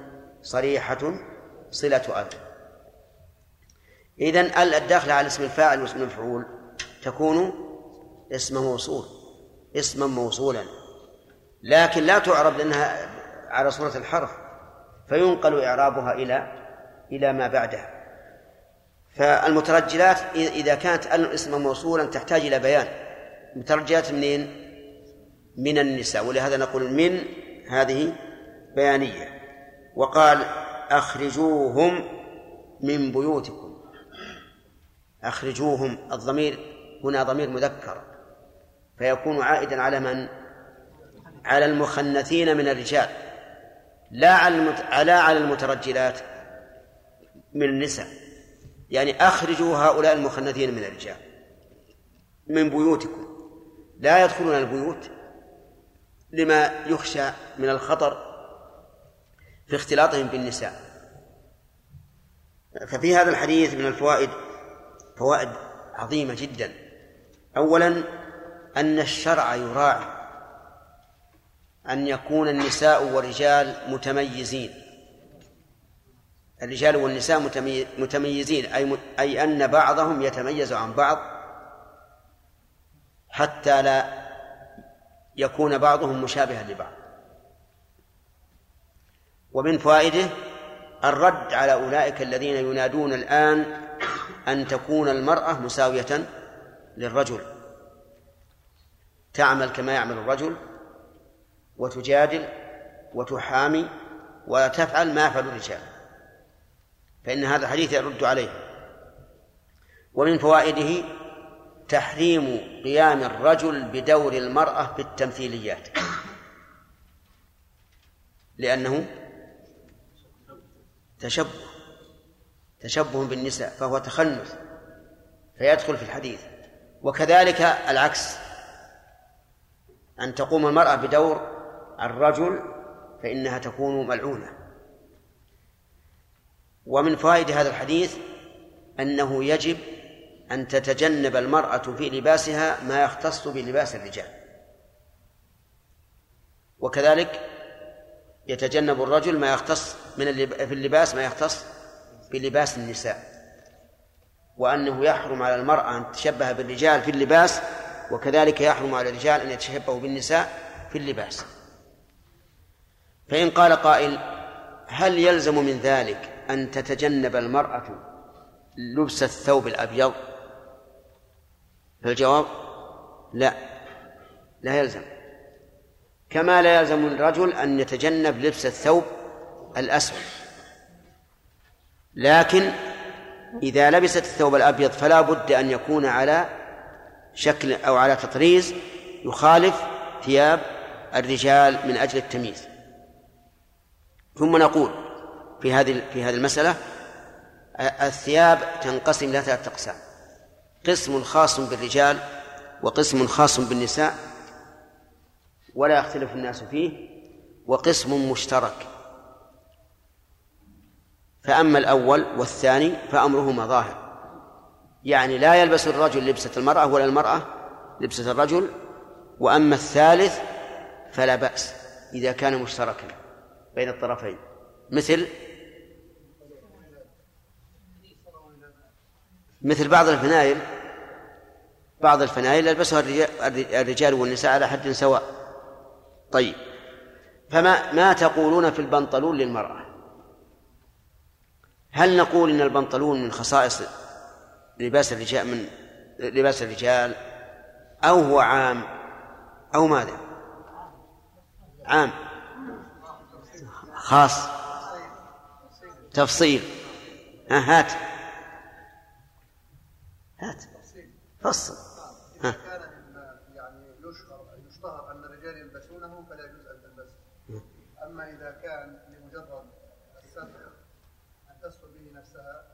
صريحة صلة أل. إذن أل الداخلة على اسم الفاعل واسم المفعول تكون اسم موصول اسما موصولا. لكن لا تعرب لأنها على صورة الحرف فينقل إعرابها إلى إلى ما بعدها. فالمترجلات إذا كانت اسما موصولا تحتاج إلى بيان. مترجلات منين؟ من النساء ولهذا نقول من هذه بيانية. وقال أخرجوهم من بيوتكم. أخرجوهم الضمير هنا ضمير مذكر. فيكون عائدا على من؟ على المخنثين من الرجال. لا على لا على المترجلات من النساء. يعني أخرجوا هؤلاء المخنثين من الرجال من بيوتكم. لا يدخلون البيوت لما يخشى من الخطر في اختلاطهم بالنساء. ففي هذا الحديث من الفوائد فوائد عظيمة جدا. أولا أن الشرع يراعي أن يكون النساء والرجال متميزين. الرجال والنساء متميزين أي أي أن بعضهم يتميز عن بعض حتى لا يكون بعضهم مشابها لبعض. ومن فوائده الرد على أولئك الذين ينادون الآن أن تكون المرأة مساوية للرجل. تعمل كما يعمل الرجل. وتجادل وتحامي وتفعل ما يفعل الرجال فإن هذا الحديث يرد عليه. ومن فوائده تحريم قيام الرجل بدور المرأة بالتمثيليات لأنه تشبه تشبه بالنساء فهو تخنث فيدخل في الحديث. وكذلك العكس أن تقوم المرأة بدور الرجل فإنها تكون ملعونة. ومن فوائد هذا الحديث أنه يجب أن تتجنب المرأة في لباسها ما يختص بلباس الرجال. وكذلك يتجنب الرجل ما يختص من في اللباس ما يختص بلباس النساء. وأنه يحرم على المرأة أن تتشبه بالرجال في اللباس وكذلك يحرم على الرجال أن يتشبهوا بالنساء في اللباس. فإن قال قائل هل يلزم من ذلك أن تتجنب المرأة لبس الثوب الأبيض؟ فالجواب لا لا يلزم. كما لا يلزم الرجل أن يتجنب لبس الثوب الأسود. لكن إذا لبست الثوب الأبيض فلا بد أن يكون على شكل أو على تطريز يخالف ثياب الرجال من أجل التمييز. ثم نقول في هذه في هذه المسألة الثياب تنقسم إلى ثلاثة أقسام. قسم خاص بالرجال وقسم خاص بالنساء ولا يختلف الناس فيه وقسم مشترك. فأما الأول والثاني فأمرهما ظاهر. يعني لا يلبس الرجل لبسة المرأة ولا المرأة لبسة الرجل وأما الثالث فلا بأس إذا كان مشتركا. بين الطرفين. مثل؟ مثل بعض الفنايل. بعض الفنايل يلبسها الرجال والنساء على حد سواء. طيب. فما ما تقولون في البنطلون للمرأة؟ هل نقول إن البنطلون من خصائص لباس الرجال من لباس الرجال؟ أو هو عام؟ أو ماذا؟ عام. خاص. تفصيل. ها هات. هات. فصل. ها. كان يعني يشتهر أن الرجال يلبسونه فلا يجوز أن تلبسه. أما إذا كان لمجرد الستر أن تستر به نفسها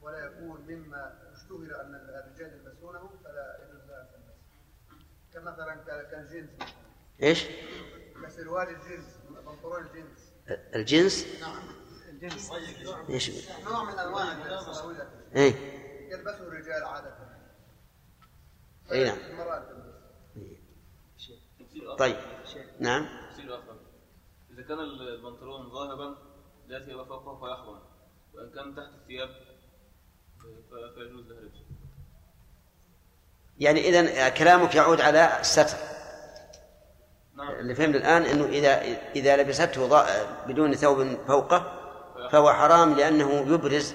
ولا يكون مما اشتهر أن الرجال يلبسونه فلا يجوز لها أن تلبسه. كمثلا كالجنس. إيش؟ كسروال الجنس بنطلون الجنس. الجنس؟ نعم الجنس إيش؟ نوع من أنواع إيه. يلبسه الرجال عادة. اي نعم. المرأة طيب. نعم. تفصيل آخر إذا كان البنطلون ظاهرا لا ثياب فوقه فيحرم وإن كان تحت الثياب فيجوز له يعني اذا كلامك يعود على الستر. نعم اللي فهمت الآن إنه إذا إذا لبسته بدون ثوب فوقه فهو حرام لأنه يبرز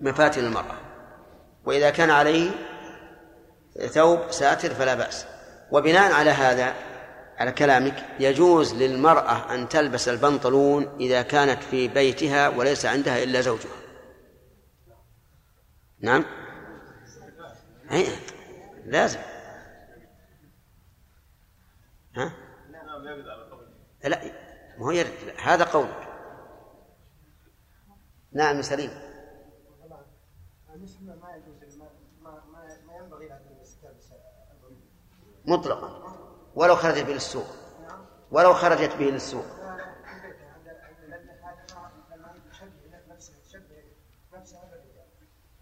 مفاتن المرأة. وإذا كان عليه ثوب ساتر فلا بأس. وبناء على هذا على كلامك يجوز للمرأة أن تلبس البنطلون إذا كانت في بيتها وليس عندها إلا زوجها. نعم؟ أي لازم. ها؟ لا ما هو يرد. هذا قولك نعم سليم. مطلقا. ولو خرجت به للسوق. ولو خرجت به للسوق.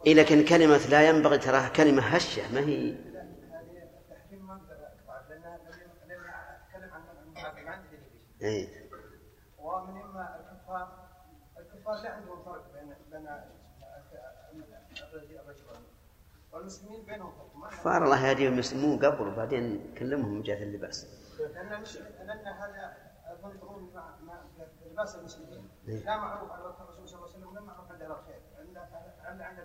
إيه لكن كلمة لا ينبغي تراها كلمة هشة ما هي إيه. ومن اما الكفار الكفار لا عندهم فرق بين بين الرجل والمسلمين بينهم فرق كفار الله يهديهم يسلمون قبل وبعدين كلمهم من اللباس لأن لأن هذا البنطلون مع مع لباس المسلمين إيه. لا معروف عن وقت الرسول صلى الله عليه وسلم ولا معروف عند الخير عند عند عند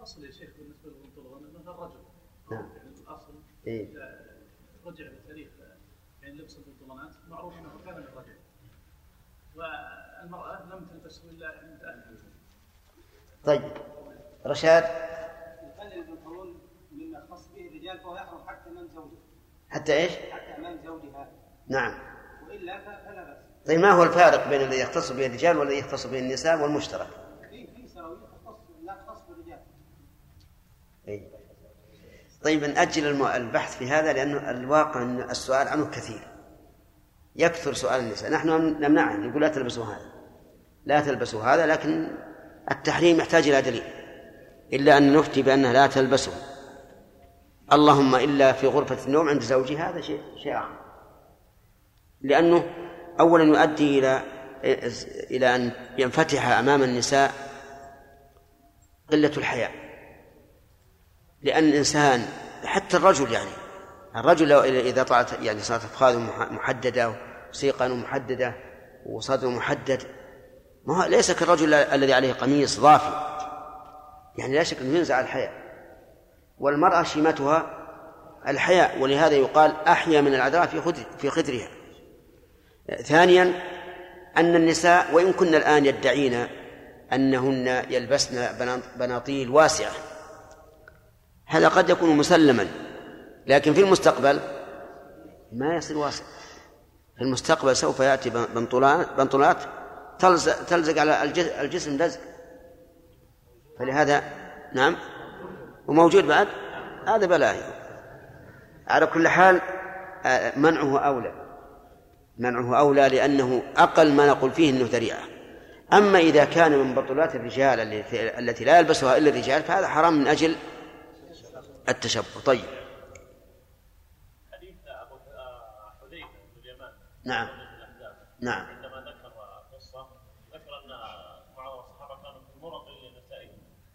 الأصل يا شيخ بالنسبة للبنطلون أنه الرجل نعم. يعني الأصل إيه. إذا رجع لتاريخ يعني لبس البنطلونات معروف انه كان للرجل والمرأة لم تلبسه إلا عند أهلها. طيب. رشاد؟ يخلي البنطلون مما يختص به الرجال فهو يحرم حتى امام زوجها حتى إيش؟ حتى امام زوجها. نعم. وإلا ف- فلا بأس. طيب ما هو الفارق بين الذي يختص به الرجال والذي يختص به النساء والمشترك؟ في في سراويل تختص لا تختص بالرجال. أي. طيب نأجل البحث في هذا لأنه الواقع أن السؤال عنه كثير. يكثر سؤال النساء. نحن نمنعه نقول لا تلبسوا هذا. لا تلبسوا هذا لكن التحريم يحتاج إلى دليل. إلا أن نفتي بأنها لا تلبسه اللهم إلا في غرفة النوم عند زوجي هذا شيء شيء آخر. لأنه أولا يؤدي إلى إلى أن ينفتح أمام النساء قلة الحياء. لأن الإنسان حتى الرجل يعني الرجل إذا طلعت يعني صارت أفخاذه مح- محددة وسيقانه محددة وصدره محدد ما ليس كالرجل الذي عليه قميص ضافي. يعني لا شك أنه ينزع الحياء. والمرأة شيمتها الحياء ولهذا يقال أحيا من العذراء في في خدرها. ثانيا أن النساء وإن كن الآن يدعين أنهن يلبسن بنا- بناطيل واسعة. هذا قد يكون مسلما. لكن في المستقبل ما يصير واسع. في المستقبل سوف يأتي بنطلونات تلزق, على الجس- الجسم لزق فلهذا نعم. وموجود بعد؟ هذا بلاهي على كل حال آه، منعه أولى. منعه أولى لأنه أقل ما نقول فيه أنه ذريعة. أما إذا كان من بطولات الرجال التي التي لا يلبسها إلا الرجال فهذا حرام من أجل التشبه. طيب حديث ابو آه، حذيفه بن اليمان نعم. نعم. عندما ذكر قصة ذكر أن بعض الصحابة كانوا في مرض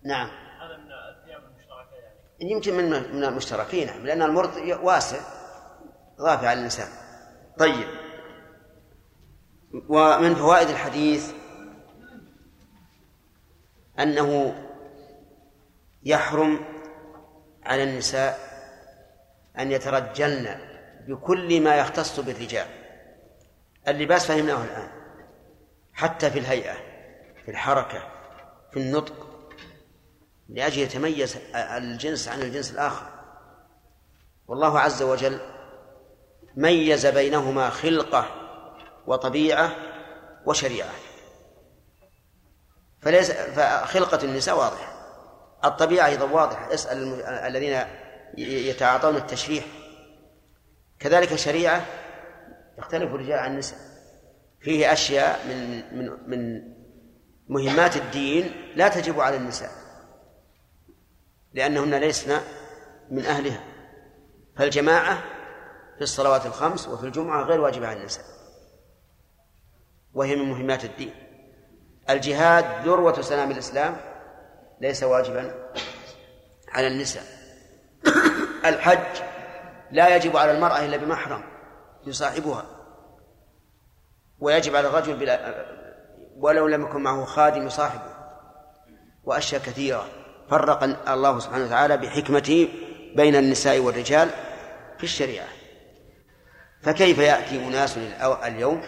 نعم. هذا من الثياب المشتركة يعني؟ يمكن من من المشتركين نعم، لأن المرض واسع ضافي على الإنسان طيب. ومن فوائد الحديث أنه يحرم على النساء أن يترجلن بكل ما يختص بالرجال. اللباس فهمناه الآن. حتى في الهيئة في الحركة في النطق لأجل يتميز الجنس عن الجنس الآخر. والله عز وجل ميز بينهما خلقة وطبيعة وشريعة. فليس فخلقة النساء واضحة الطبيعة أيضا واضحة. اسأل الذين يتعاطون التشريح. كذلك الشريعة يختلف الرجال عن النساء فيه أشياء من من من مهمات الدين لا تجب على النساء لأنهن ليسن من أهلها. فالجماعة في الصلوات الخمس وفي الجمعة غير واجبة على النساء وهي من مهمات الدين. الجهاد ذروة سلام الإسلام ليس واجبا على النساء. الحج لا يجب على المرأة إلا بمحرم يصاحبها. ويجب على الرجل بلا ولو لم يكن معه خادم يصاحبه. وأشياء كثيرة. فرق الله سبحانه وتعالى بحكمته بين النساء والرجال في الشريعة. فكيف يأتي أناس اليوم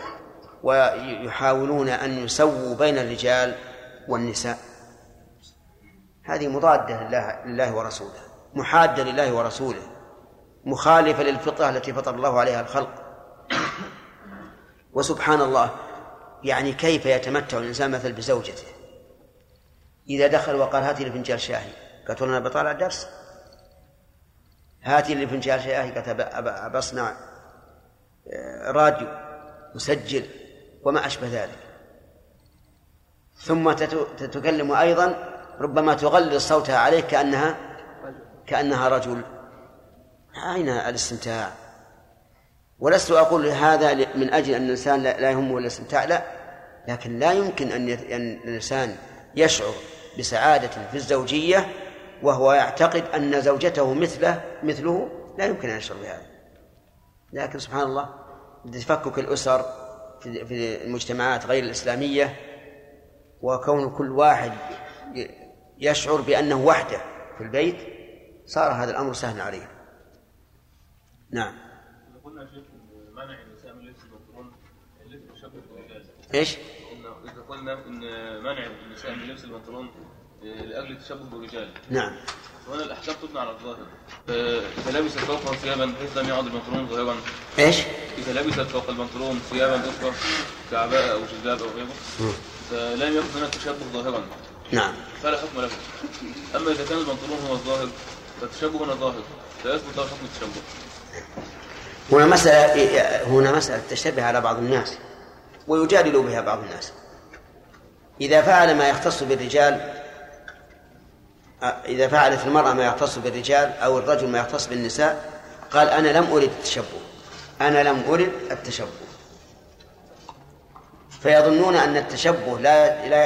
ويحاولون أن يسووا بين الرجال والنساء؟ هذه مضادة لله, لله ورسوله. محادة لله ورسوله. مخالفة للفطرة التي فطر الله عليها الخلق. وسبحان الله يعني كيف يتمتع الإنسان مثل بزوجته؟ إذا دخل وقال هاتي لي فنجان شاهي قالت أنا بطالع درس. هاتي لي فنجان شاهي قالت بصنع آه، راديو مسجل وما أشبه ذلك. ثم تتكلم أيضا ربما تغلظ صوتها عليه كأنها كأنها رجل. أين الاستمتاع؟ ولست أقول هذا من أجل أن الإنسان لا يهمه الاستمتاع لا. لكن لا يمكن أن الإنسان يشعر بسعادة في الزوجية وهو يعتقد أن زوجته مثله مثله لا يمكن أن يشعر بهذا. لكن سبحان الله تفكك الأسر في المجتمعات غير الإسلامية وكون كل واحد يشعر بأنه وحده في البيت صار هذا الأمر سهلا عليه. نعم. قلنا يا شيخ إن منع النساء من لبس البنطلون لبس تشبه بالرجال إيش؟ إن إذا قلنا إن منع النساء من لبس البنطلون آه، لأجل التشبه بالرجال. نعم. وهنا الاحكام تبنى على الظاهر. اذا لبست فوقه ثيابا بحيث لم يعد البنطلون ظاهرا إيش؟ إذا لبست فوق البنطلون ثيابا أخرى كعباءه أو جلباب أو غيره. فلم يكن هناك تشبه ظاهرا. نعم. فلا حكم له. أما إذا كان البنطلون هو الظاهر فالتشبه هنا ظاهر. فيثبت له حكم التشبه. هنا مسألة هنا مسألة تشتبه على بعض الناس ويجادل بها بعض الناس. إذا فعل ما يختص بالرجال إذا فعلت المرأة ما يختص بالرجال أو الرجل ما يختص بالنساء قال أنا لم أرد التشبه أنا لم أرد التشبه. فيظنون أن التشبه لا لا